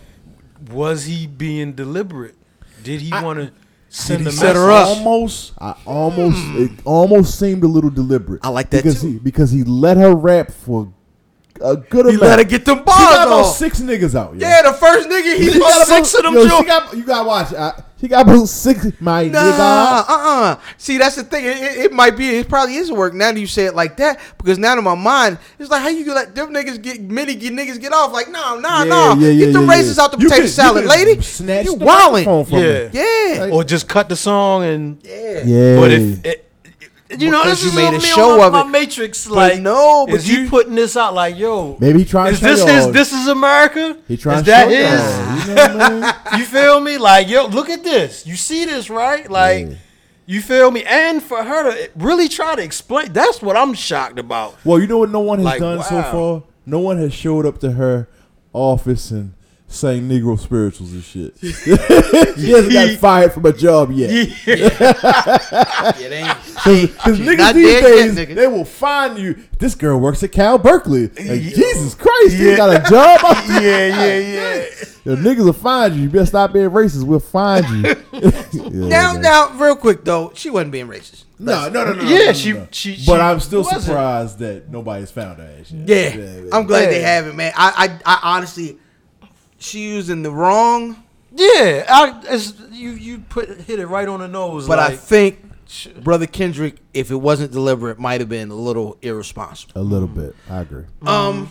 Was he being deliberate? Did he want to Did send he set her up? Almost, I almost, it almost seemed a little deliberate. I like that because too. he because he let her rap for a good he amount. let her get them She bars got about off. six niggas out. yo. Yeah, the first nigga he She got put about- six of them. yo, joints. she got, you gotta watch. Uh, she got about six. My Nah, nigga. uh, uh See, that's the thing. It, it, it might be. It probably is work now that you say it like that. Because now in my mind, it's like how you gonna let them niggas get many get niggas get off. Like, no, no, Yeah, no. yeah, yeah, get them yeah, races yeah. out the You potato could- you salad, lady. snatch You the wildin'. microphone from Yeah. her. Yeah, or just cut the song and yeah. Yeah. But if it, you know, this you is made a show of my, it. Matrix. But Like, no, but is he you- putting this out? Like, yo, maybe he trying is to this y'all. This is America. he trying is to that show his? y'all. Know what I mean? You feel me? Like, yo, look at this. You see this, right? Like, Yeah. you feel me? And for her to really try to explain, that's what I'm shocked about. Well, you know what no one has Like, done so far? No one has showed up to her office and sang Negro spirituals and shit. she hasn't got fired from a job yet. It ain't. Because she's niggas these days, yet, nigga. they will find you. This girl works at Cal Berkeley. Like, Jesus Christ, you got a job? Yeah, yeah, yeah. The niggas will find you. You better stop being racist. We'll find you. Yeah, Now, man. now, real quick though, she wasn't being racist. No, no, no, no. Yeah, no, no, she- no. she- But I'm still wasn't. surprised that nobody's found her ass yet. Yeah, I'm glad they haven't, man. I, I, I honestly, she using the wrong, Yeah, I, it's, you you put hit it right on the nose. but I like, think brother Kendrick, if it wasn't deliberate, might have been a little irresponsible. A little bit. I agree. Um,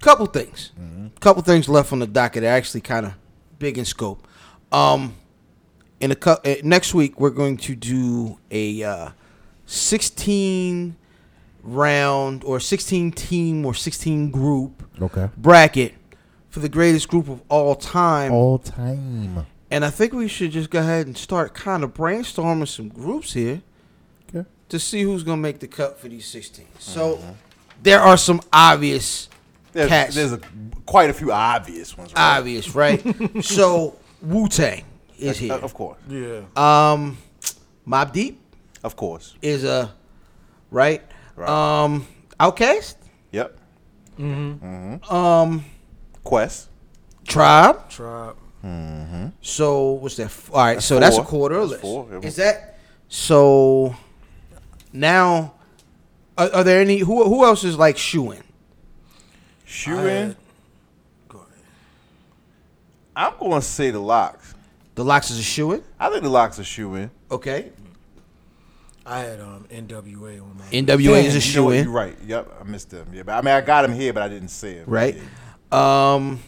couple things, couple things left on the docket. That are actually kind of big in scope. Um, in a cou- uh, next week we're going to do a uh, 16 round or 16 team or 16 group Okay. bracket for the greatest group of all time. All time. And I think we should just go ahead and start kind of brainstorming some groups here Okay. to see who's going to make the cut for these 16. So there are some obvious There's, cats. there's a, quite a few obvious ones. Right? obvious, right? so Wu Tang is Uh, here. of course. yeah, Um, Mobb Deep Of course. is a right. Right. Um, OutKast. Yep. Um, Quest. Tribe. tribe. So what's that? F- All right, so that's a quarter That's list. four, yeah. Is that so? Now, are, are there any who who else is like shoeing? Shoe Go ahead. I'm going to say the LOX. The LOX is a shoeing. I think the LOX are shoe in. Okay. I had um NWA on my. NWA is a you know in. You're right. Yep, I missed them. Yeah, but I mean, I got them here, but I didn't say it. Right. Um,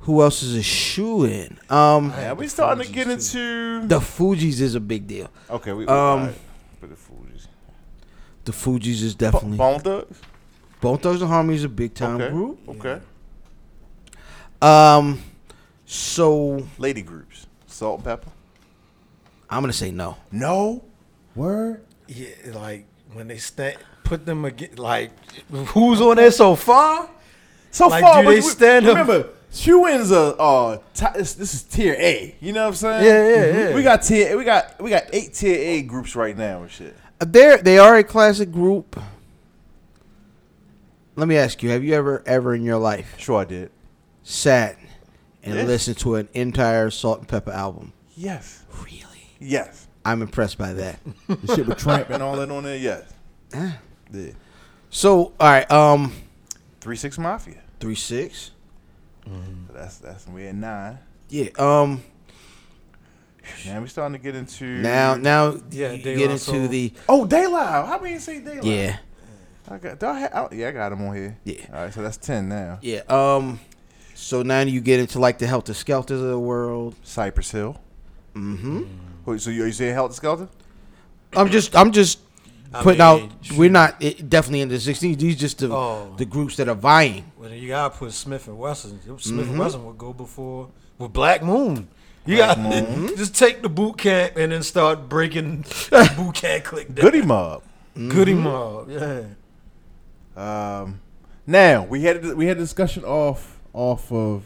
who else is a shoe in? Um, Yeah, we starting to get into. the Fugees is a big deal. Okay, we. Um, Um, for the Fugees. The Fugees is Bo- definitely. Bone Thugs. Bone Thugs-n-Harmony is a big time Okay. group. Okay. Um, so Lady groups. Salt-N-Pepa. I'm gonna say no. No. Word. Yeah, like when they stand, put them again. Like who's on there so far? So Like, far, do but they stand up- Remember, shoe ins are uh, ti- this, this is tier A. You know what I'm saying? Yeah, yeah, yeah. We got tier. We got we got eight tier A groups right now and shit. They're they are a classic group. Let me ask you: Have you ever ever in your life Sure, I did. sat and Yes. listened to an entire Salt-N-Pepa album? Yes. Really? Yes. I'm impressed by that. The shit with Tramp and all that on there. Yes. Ah. Yeah. So, all right, um, Three Six Mafia. three six. So that's that's we at nine. Yeah. Um. Now we starting to get into Now, now Yeah, you De get into Soul. the Oh, Daylight. How many say Daylight? yeah, I got. Do I have, oh, yeah, I got them on here. Yeah. All right, so that's ten now. yeah. Um. So now you get into like the Heltah Skeltahs of the world. Cypress Hill. Mm-hmm. Wait, so you, are you saying Heltah Skeltah? I'm just, I'm just I putting mean, out. shoot. We're not it, definitely in the 16s. These just the Oh. the groups that are vying. Well, you gotta put Smif-N-Wessun. Smith Mm-hmm. and Wesson would go before with Black Moon. You Black got Moon. just take the boot camp and then start breaking the Boot Camp Clik down. Goodie Mob. Goodie Mob. Yeah. Um, now we had a, we had a discussion off off of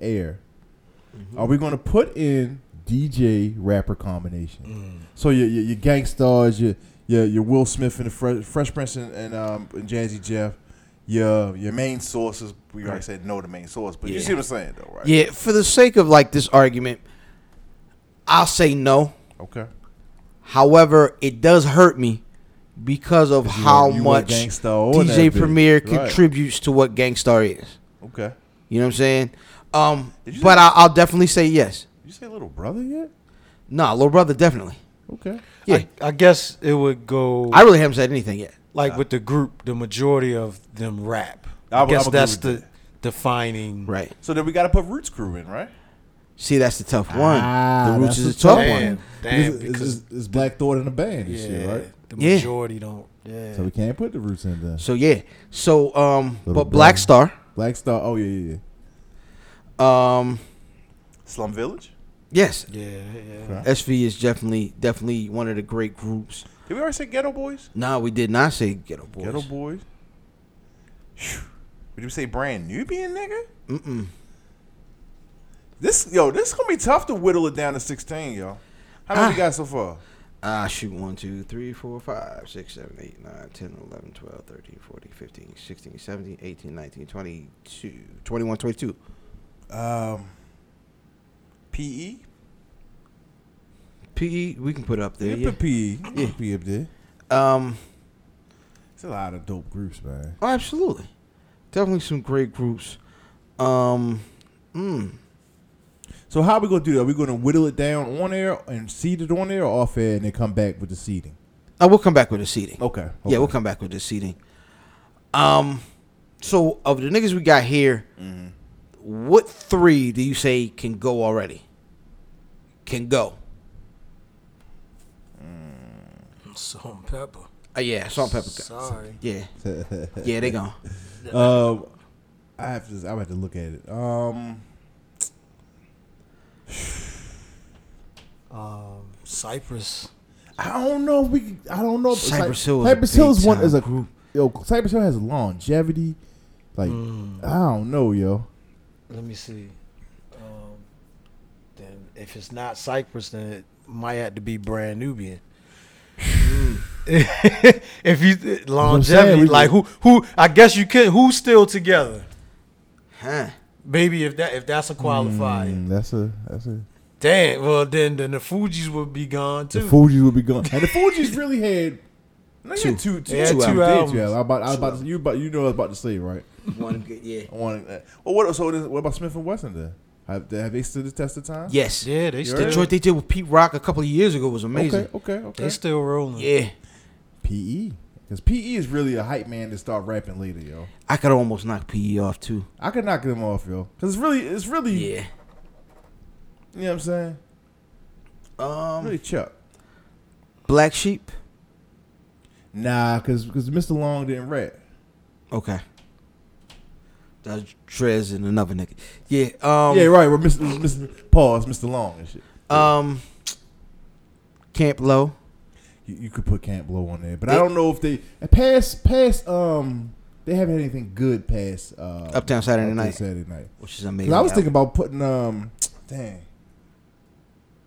air. Are we going to put in DJ rapper combination? So your your, your gangsters, your your your Will Smith and the Fresh, Fresh Prince and, and um and Jazzy Jeff, your your main sources. We already said no to main source, but you Yeah. see what I'm saying though, right? Yeah. For the sake of like this argument, I'll say no. Okay. However, it does hurt me because of You how want- you want much on DJ bitch. Premier Right. contributes to what Gang Starr is. Okay. You know what I'm saying? Um, Did you but say- I, I'll definitely say yes. You say little brother yet? Nah, little brother, definitely. Okay. Yeah, I, I guess it would go I really haven't said anything yet. like with the group. The majority of them rap. I I, would- I guess would agree that's with the that. defining. Right. So then we got to put Roots Crew in, right? See, that's the tough one. Ah, the Roots that's is a the tough tough one. Damn, damn, Because because it's, it's Black Thought in the band and yeah, shit, right? the Yeah. majority don't. Yeah. So we can't put the Roots in there. So yeah. So um, Little but Black. Star, Black Star. Oh yeah, yeah, yeah. um, Slum Village. Yes, yeah, yeah. Okay. SV is definitely definitely one of the great groups. Did we already say Geto Boys? No, we did not say Geto Boys. Geto Boys. Phew. Did we say Brand Nubian nigga? Mm-mm. This yo, this is gonna be tough to whittle it down to sixteen, yo. How many we Ah. got so far? Ah, shoot. 1, 2, 3, 4, 5, 6, 7, 8, 9, 10, 11, 12, 13, 14, 15, 16, 17, 18, 19, 22, 21, 22. Um, PE. PE, we can put up there. Yeah, Yeah. put PE. Yeah, PE up there. Um. It's a lot of dope groups, man. Oh, absolutely. Definitely some great groups. Um. Mm. So how are we gonna do that? Are we gonna whittle it down on air and seed it on air or off air and then come back with the seeding? Oh, we'll come back with the seating. Okay. Yeah, we'll come back with the seating. Um. So of the niggas we got here, what three do you say can go already? Can go? Salt and pepper. Uh, yeah, Salt-N-Pepa. Sorry. Yeah, yeah, they gone. Um, I have to. I have to look at it. Um, Um, Cypress. I don't know. If we. can- I don't know. if- Cypress Hill Cypress Hill is one is a group. Yo, Cypress Hill has longevity. Like Mm. I don't know, yo. Let me see. Um, then if it's not Cypress, then it might have to be Brand Nubian. if you saying, longevity, we- like who who I guess you can who's still together. Huh. Maybe if that if that's a qualifier. Mm, that's a. That's a. Damn. Well, then then the Fugees would be gone too. The too. Fugees would be gone, and the Fugees really had. No, Two. two, two, two, They had two, two albums. albums. Yeah, I about, I was about to, you about, you know, what I was about to say, right? One yeah. I want. Uh, well, what? So, what about Smif-N-Wessun? Then have, have they stood the test of time? Yes. Yeah, they You still The joint they did with Pete Rock a couple of years ago was amazing. Okay, okay, okay. they still rolling. Yeah. PE, because PE is really a hype man to start rapping later, yo. I could almost knock PE off too. I could knock them off, yo, because it's really, it's really, Yeah. you know what I'm saying? Um, Really Chuck. Black Sheep. Nah, because because Mr. Lawnge didn't rap. Okay. That's Dres and another nigga. Yeah. Um. yeah, right. We're Mr. Mr. Pause, Mr. Lawnge and shit. Um. Camp Lo. You, you could put Camp Lo on there, but I don't know if they past past um they haven't had anything good past uh Uptown Saturday Uptown Night. Saturday night. which is amazing. I was thinking about putting um dang.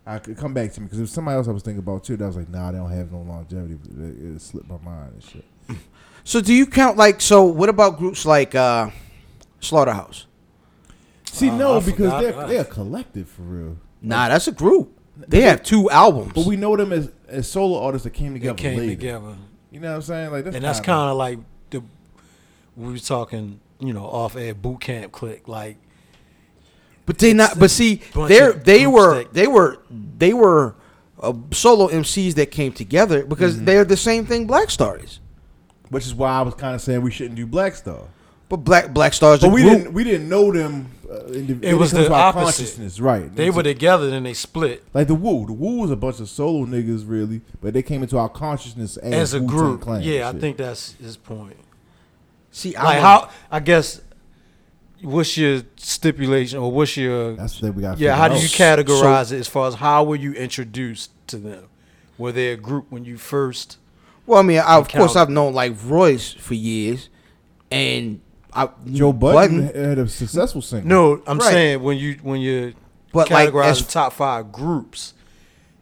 I could come back to me because there's somebody else I was thinking about too. That was like, nah, they don't have no longevity. It, it slipped my mind and shit. So do you count like so? What about groups like uh, Slaughterhouse? See, Uh, no, I because forgot they're that. they're a collective for real. Nah, that's a group. They have two albums. But we know them as, as solo artists that came They together came later. together. You know what I'm saying? Like that's and that's kinda- like the we were talking, you know, off air Boot Camp Clik. Like But they not. But see, bunch they of they groups were that- they were they were uh, solo MCs that came together because Mm-hmm. they're the same thing Black Star is. which is why I was kind of saying we shouldn't do Black Star. But Black Black Star is a But we group. didn't we didn't know them. Uh, indiv- It was comes the opposite. consciousness, right? they It's were a- together, then they split like the Wu. The Wu was a bunch of solo niggas, really, but they came into our consciousness as, as a Wu-Tang group. Clan Yeah, I think that's his point. See, I Like would- how I guess what's your stipulation or what's your that's the thing we got. yeah? How do you So- categorize it as far as how were you introduced to them? Were they a group when you first? Well, I mean, I, of course. I've known like Royce for years, and I, Joe Budden, had a successful singer. No, I'm Right. saying when you when you But, like, categorize as- the top five groups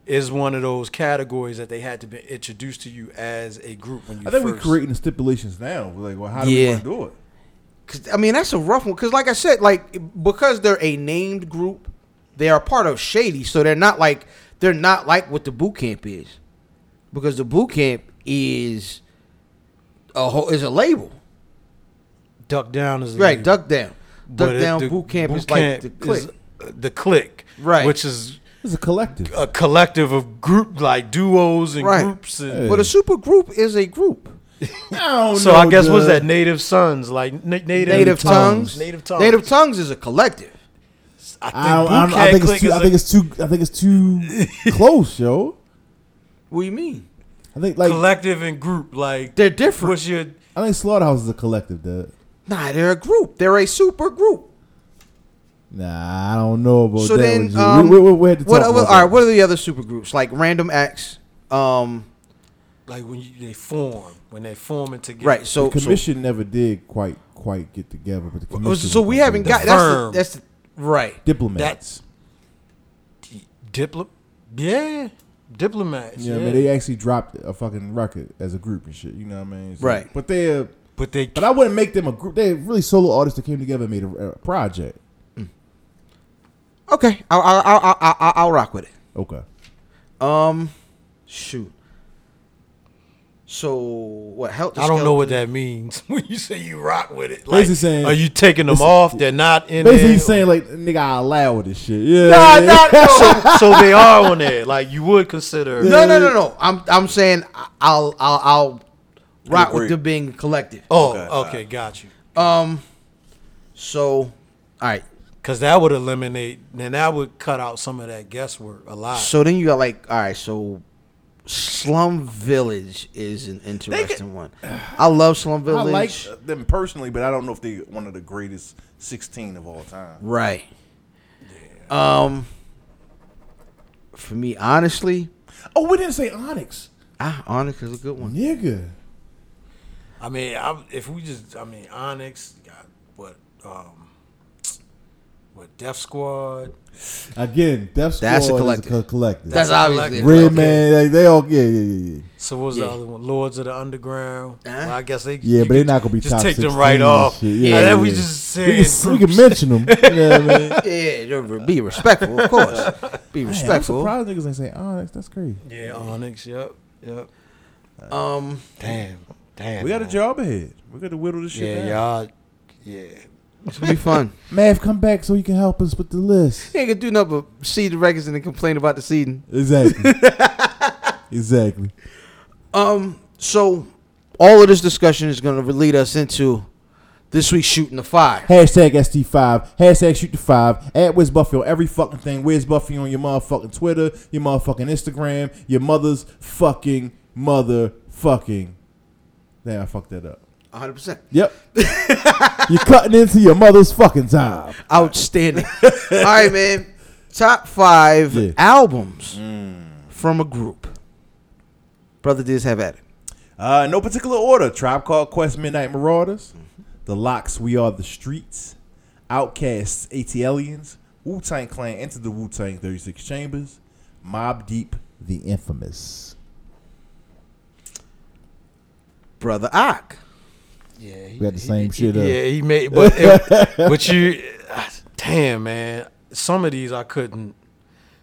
is one of those categories that they had to be introduced to you as a group when you I think first. we're creating the stipulations now. We're like, well, how do we want to do it? Cause, I mean, that's a rough one. Because, like I said, like because they're a named group, they are part of Shady, so they're not like they're not like what the boot camp is, because the boot camp is a whole is a label, Duck Down is a right? label. Duck down, duck it- down. the boot camp boot is like the click. is, uh, the click, Right. Which is It's a collective. a collective of group like duos and Right. groups. And, Hey. But a super group is a group. I don't So know, I guess what's that? Native Sons, like na- native, Native tongues. Native tongues. Native tongues is a collective. I think, I, I, I think it's too. is think it's too. I think it's too close, yo. What do you mean? I think like collective and group. Like They're different. what's your I think Slaughterhouse is a collective, dude. Nah, they're a group. They're a super group. Nah, I don't know about So that. then, um, we, we, we had to talk What, about all right, what are the other super groups? Like Random Acts. Um, like when you, they form when they forming together. right. So, the so commission never did quite quite get together, but the commission. So we haven't got that's the, that's the, right. diplomats. That's, Diplo, yeah, diplomats. You know yeah, what I mean? They actually dropped a fucking record as a group and shit. You know what I mean? So- Right. But they're. But they But I wouldn't make them a group. They're really solo artists that came together and made a, a project. Okay, I'll, I'll, I'll, I'll, I'll, I'll rock with it. Okay. Um, shoot. So what? Help. I don't know what that means when you say you rock with it. Like, Basically saying- are you taking them off? They're not in Basically, there. saying like, nigga, I allow with this shit. Yeah. Nah, yeah. nah, no. so they are on there. Like you would consider. no, no, no, no. I'm I'm saying I'll I'll I'll rock agree. with them being collective. Oh, Okay, okay, got you. Um, so all right. Because that would eliminate, then that would cut out some of that guesswork a lot. So then you got like all right. So Slum Village is an interesting one. I love Slum Village. I like them personally, but I don't know if they're one of the greatest sixteen of all time. Right. Um. For me, honestly, Oh, we didn't say Onyx, ah, Onyx is a good one. nigga. I mean, I, if we just, I mean, Onyx got what, um, what Def Squad. Again, Def Squad That's a is collective. co- collective. That's That's obviously a Redman, like, they all yeah yeah yeah yeah. So what was Yeah. the other one? Lords of the Underground. Uh-huh. Well, I guess they. Yeah, but they're not gonna be just take them right off. shit. Yeah, Yeah, then we yeah. just We say can, we can mention them. You know what I mean? Yeah, be respectful, of course. Be Man, I'm respectful. surprised niggas ain't say Onyx. That's crazy. Yeah, Onyx. Yep, yep. Um, Damn, damn. We got a job ahead. We got to whittle this shit Yeah, down. y'all. Yeah. it's gonna be fun. Mav, come back so you can help us with the list. You ain't gonna do nothing but see the records and then complain about the seeding. Exactly. exactly. Um, so all of this discussion is gonna lead us into this week's shooting the five. Hashtag ST5. Hashtag shoot the five. At Wiz Buffy on every fucking thing. Wiz Buffy on your motherfucking Twitter, your motherfucking Instagram, your mother's fucking motherfucking. Damn, I fucked that up. 100. percent Yep. You're cutting into your mother's fucking time. Outstanding. all right, man. Top five Yeah. albums from a group. Brother Diz have at it. Uh, no particular order. Tribe Called Quest, Midnight Marauders, The LOX, We Are the Streets, OutKasts, ATLiens, Wu Tang Clan, Enter the Wu Tang 36 Chambers, Mobb Deep, The infamous. Brother Ahk. Yeah, he, We got the he- same he- shit up. Yeah, he made, but it, but you, damn man, some of these I couldn't.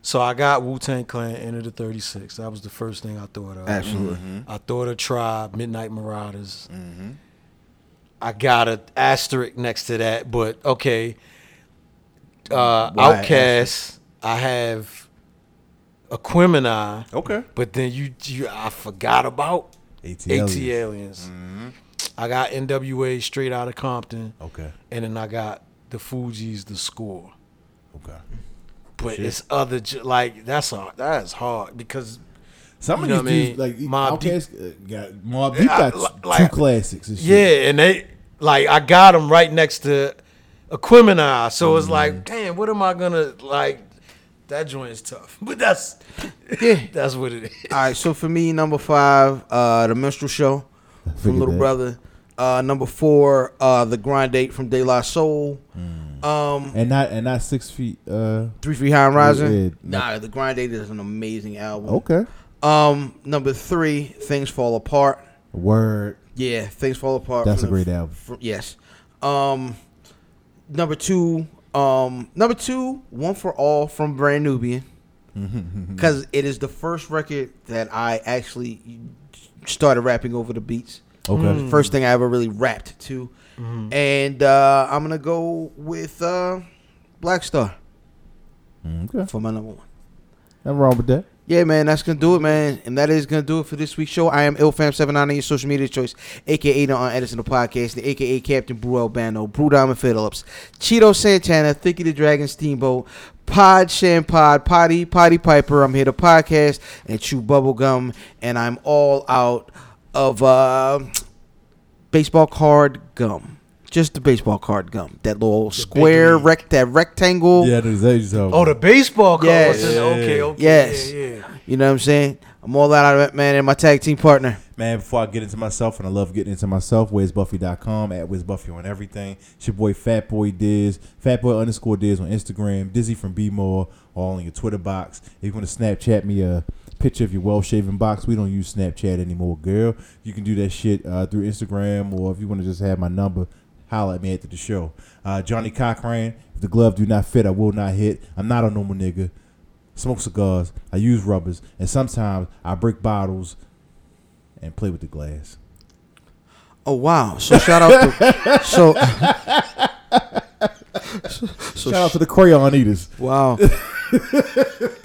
So I got Wu Tang Clan, Enter the Thirty Six. That was the first thing I thought of. Absolutely. I thought of Tribe, Midnight Marauders. I got an asterisk next to that, but okay. Uh, Why OutKast, I have Aquemini, Okay. but then you, you, I forgot about ATLiens. I got NWA straight out of Compton, Okay. and then I got the Fugees the score. Okay. But it's other like that's a that's hard because Some You of these dudes, like Mobb Deep- uh, got Mobb Deep Yeah, I- got li- two classics. And shit. yeah, and they like I got them right next to Aquemini, so it's Mm-hmm. like damn, what am I gonna like? That joint is tough, but that's Yeah. that's what it is. All right, so for me, number five, uh, the Minstrel Show from Little that. Brother. Uh, number four, uh, the Grind Date from De La Soul. Um, and not and not six feet. Uh, Three Feet High and Rising. yeah, nah, the Grind Date is an amazing album. okay. Um, number three, Things Fall Apart. Word. Yeah, Things Fall Apart. That's a from the- great album. from- yes. Um, number two, um, number two, One for All from Brand Nubian, because it is the first record that I actually started rapping over the beats. Okay. First thing I ever really rapped to, and uh, I'm gonna go with uh, Black Star Okay. for my number one. Nothing wrong with that. Yeah, man, that's gonna do it, man, and that is gonna do it for this week's show. I am IlFam79 on your social media choice, aka the on Edison the podcast, the aka Captain Brew Albano, Brew Diamond Phillips, Cheeto Santana, Thicky the Dragon Steamboat, Pod Shampod, Potty Potty Piper. I'm here to podcast and chew bubble gum, and I'm all out of uh, baseball card gum. Just the baseball card gum, that little square league. rec, that rectangle. Yeah, there's that. Oh, the baseball card. Yes. Okay, okay. Yes. Yeah, yeah. You know what I'm saying? I'm all out of it, man, and my tag team partner. Man, before I get into myself, and I love getting into myself, Where'sBuffy.com, at Where'sBuffy on everything. It's your boy Fat Boy Diz, Fat Boy underscore Diz on Instagram, Dizzy from B More, all in your Twitter box. If you want to Snapchat me a picture of your well shaven box, we don't use Snapchat anymore, girl. You can do that shit uh, through Instagram, or if you want to just have my number, holla at me after the show. Uh, Johnnie Cochran, if the glove do not fit, I will not hit. I'm not a normal nigga. smoke cigars, I use rubbers, and sometimes I break bottles and play with the glass. Oh wow! So shout out to so so Shout out to the crayon eaters. wow.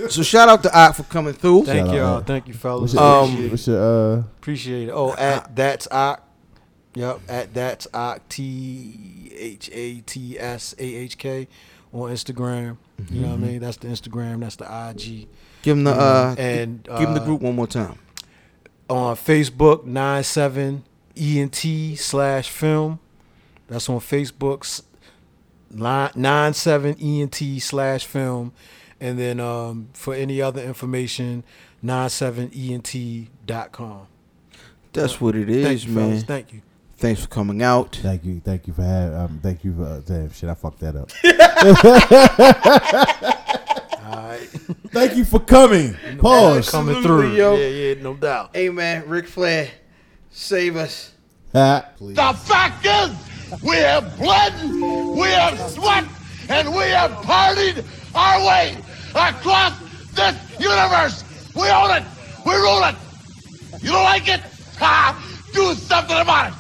so shout out to Ahk for coming through. Thank Shout y'all. out. Thank you, fellas. What's your, Um, what's your uh, Appreciate it. Oh, at that's Ahk. Yep, at that's Ahk T H A T S A H K on Instagram. You know what I mean? That's the Instagram. That's the IG. Give him the uh, and give him the uh, group one more time. on Facebook, nine seven ENT slash film. That's on Facebook's nine seven ENT slash film. And then um, for any other information, 97ENT.com. That's what it Thank is, you, man. Thank you. Thanks for coming out. Thank you, thank you for having. Um, thank you for uh, damn shit. I fucked that up. All right. thank you for coming. Pause. Coming through. yo. Yeah, yeah, no doubt. Hey man, Ric Flair, save us. Ha, please. The fact is, we have bled, we have sweat, and we have partied our way across this universe. We own it. We rule it. You don't like it? Ha! Do something about it.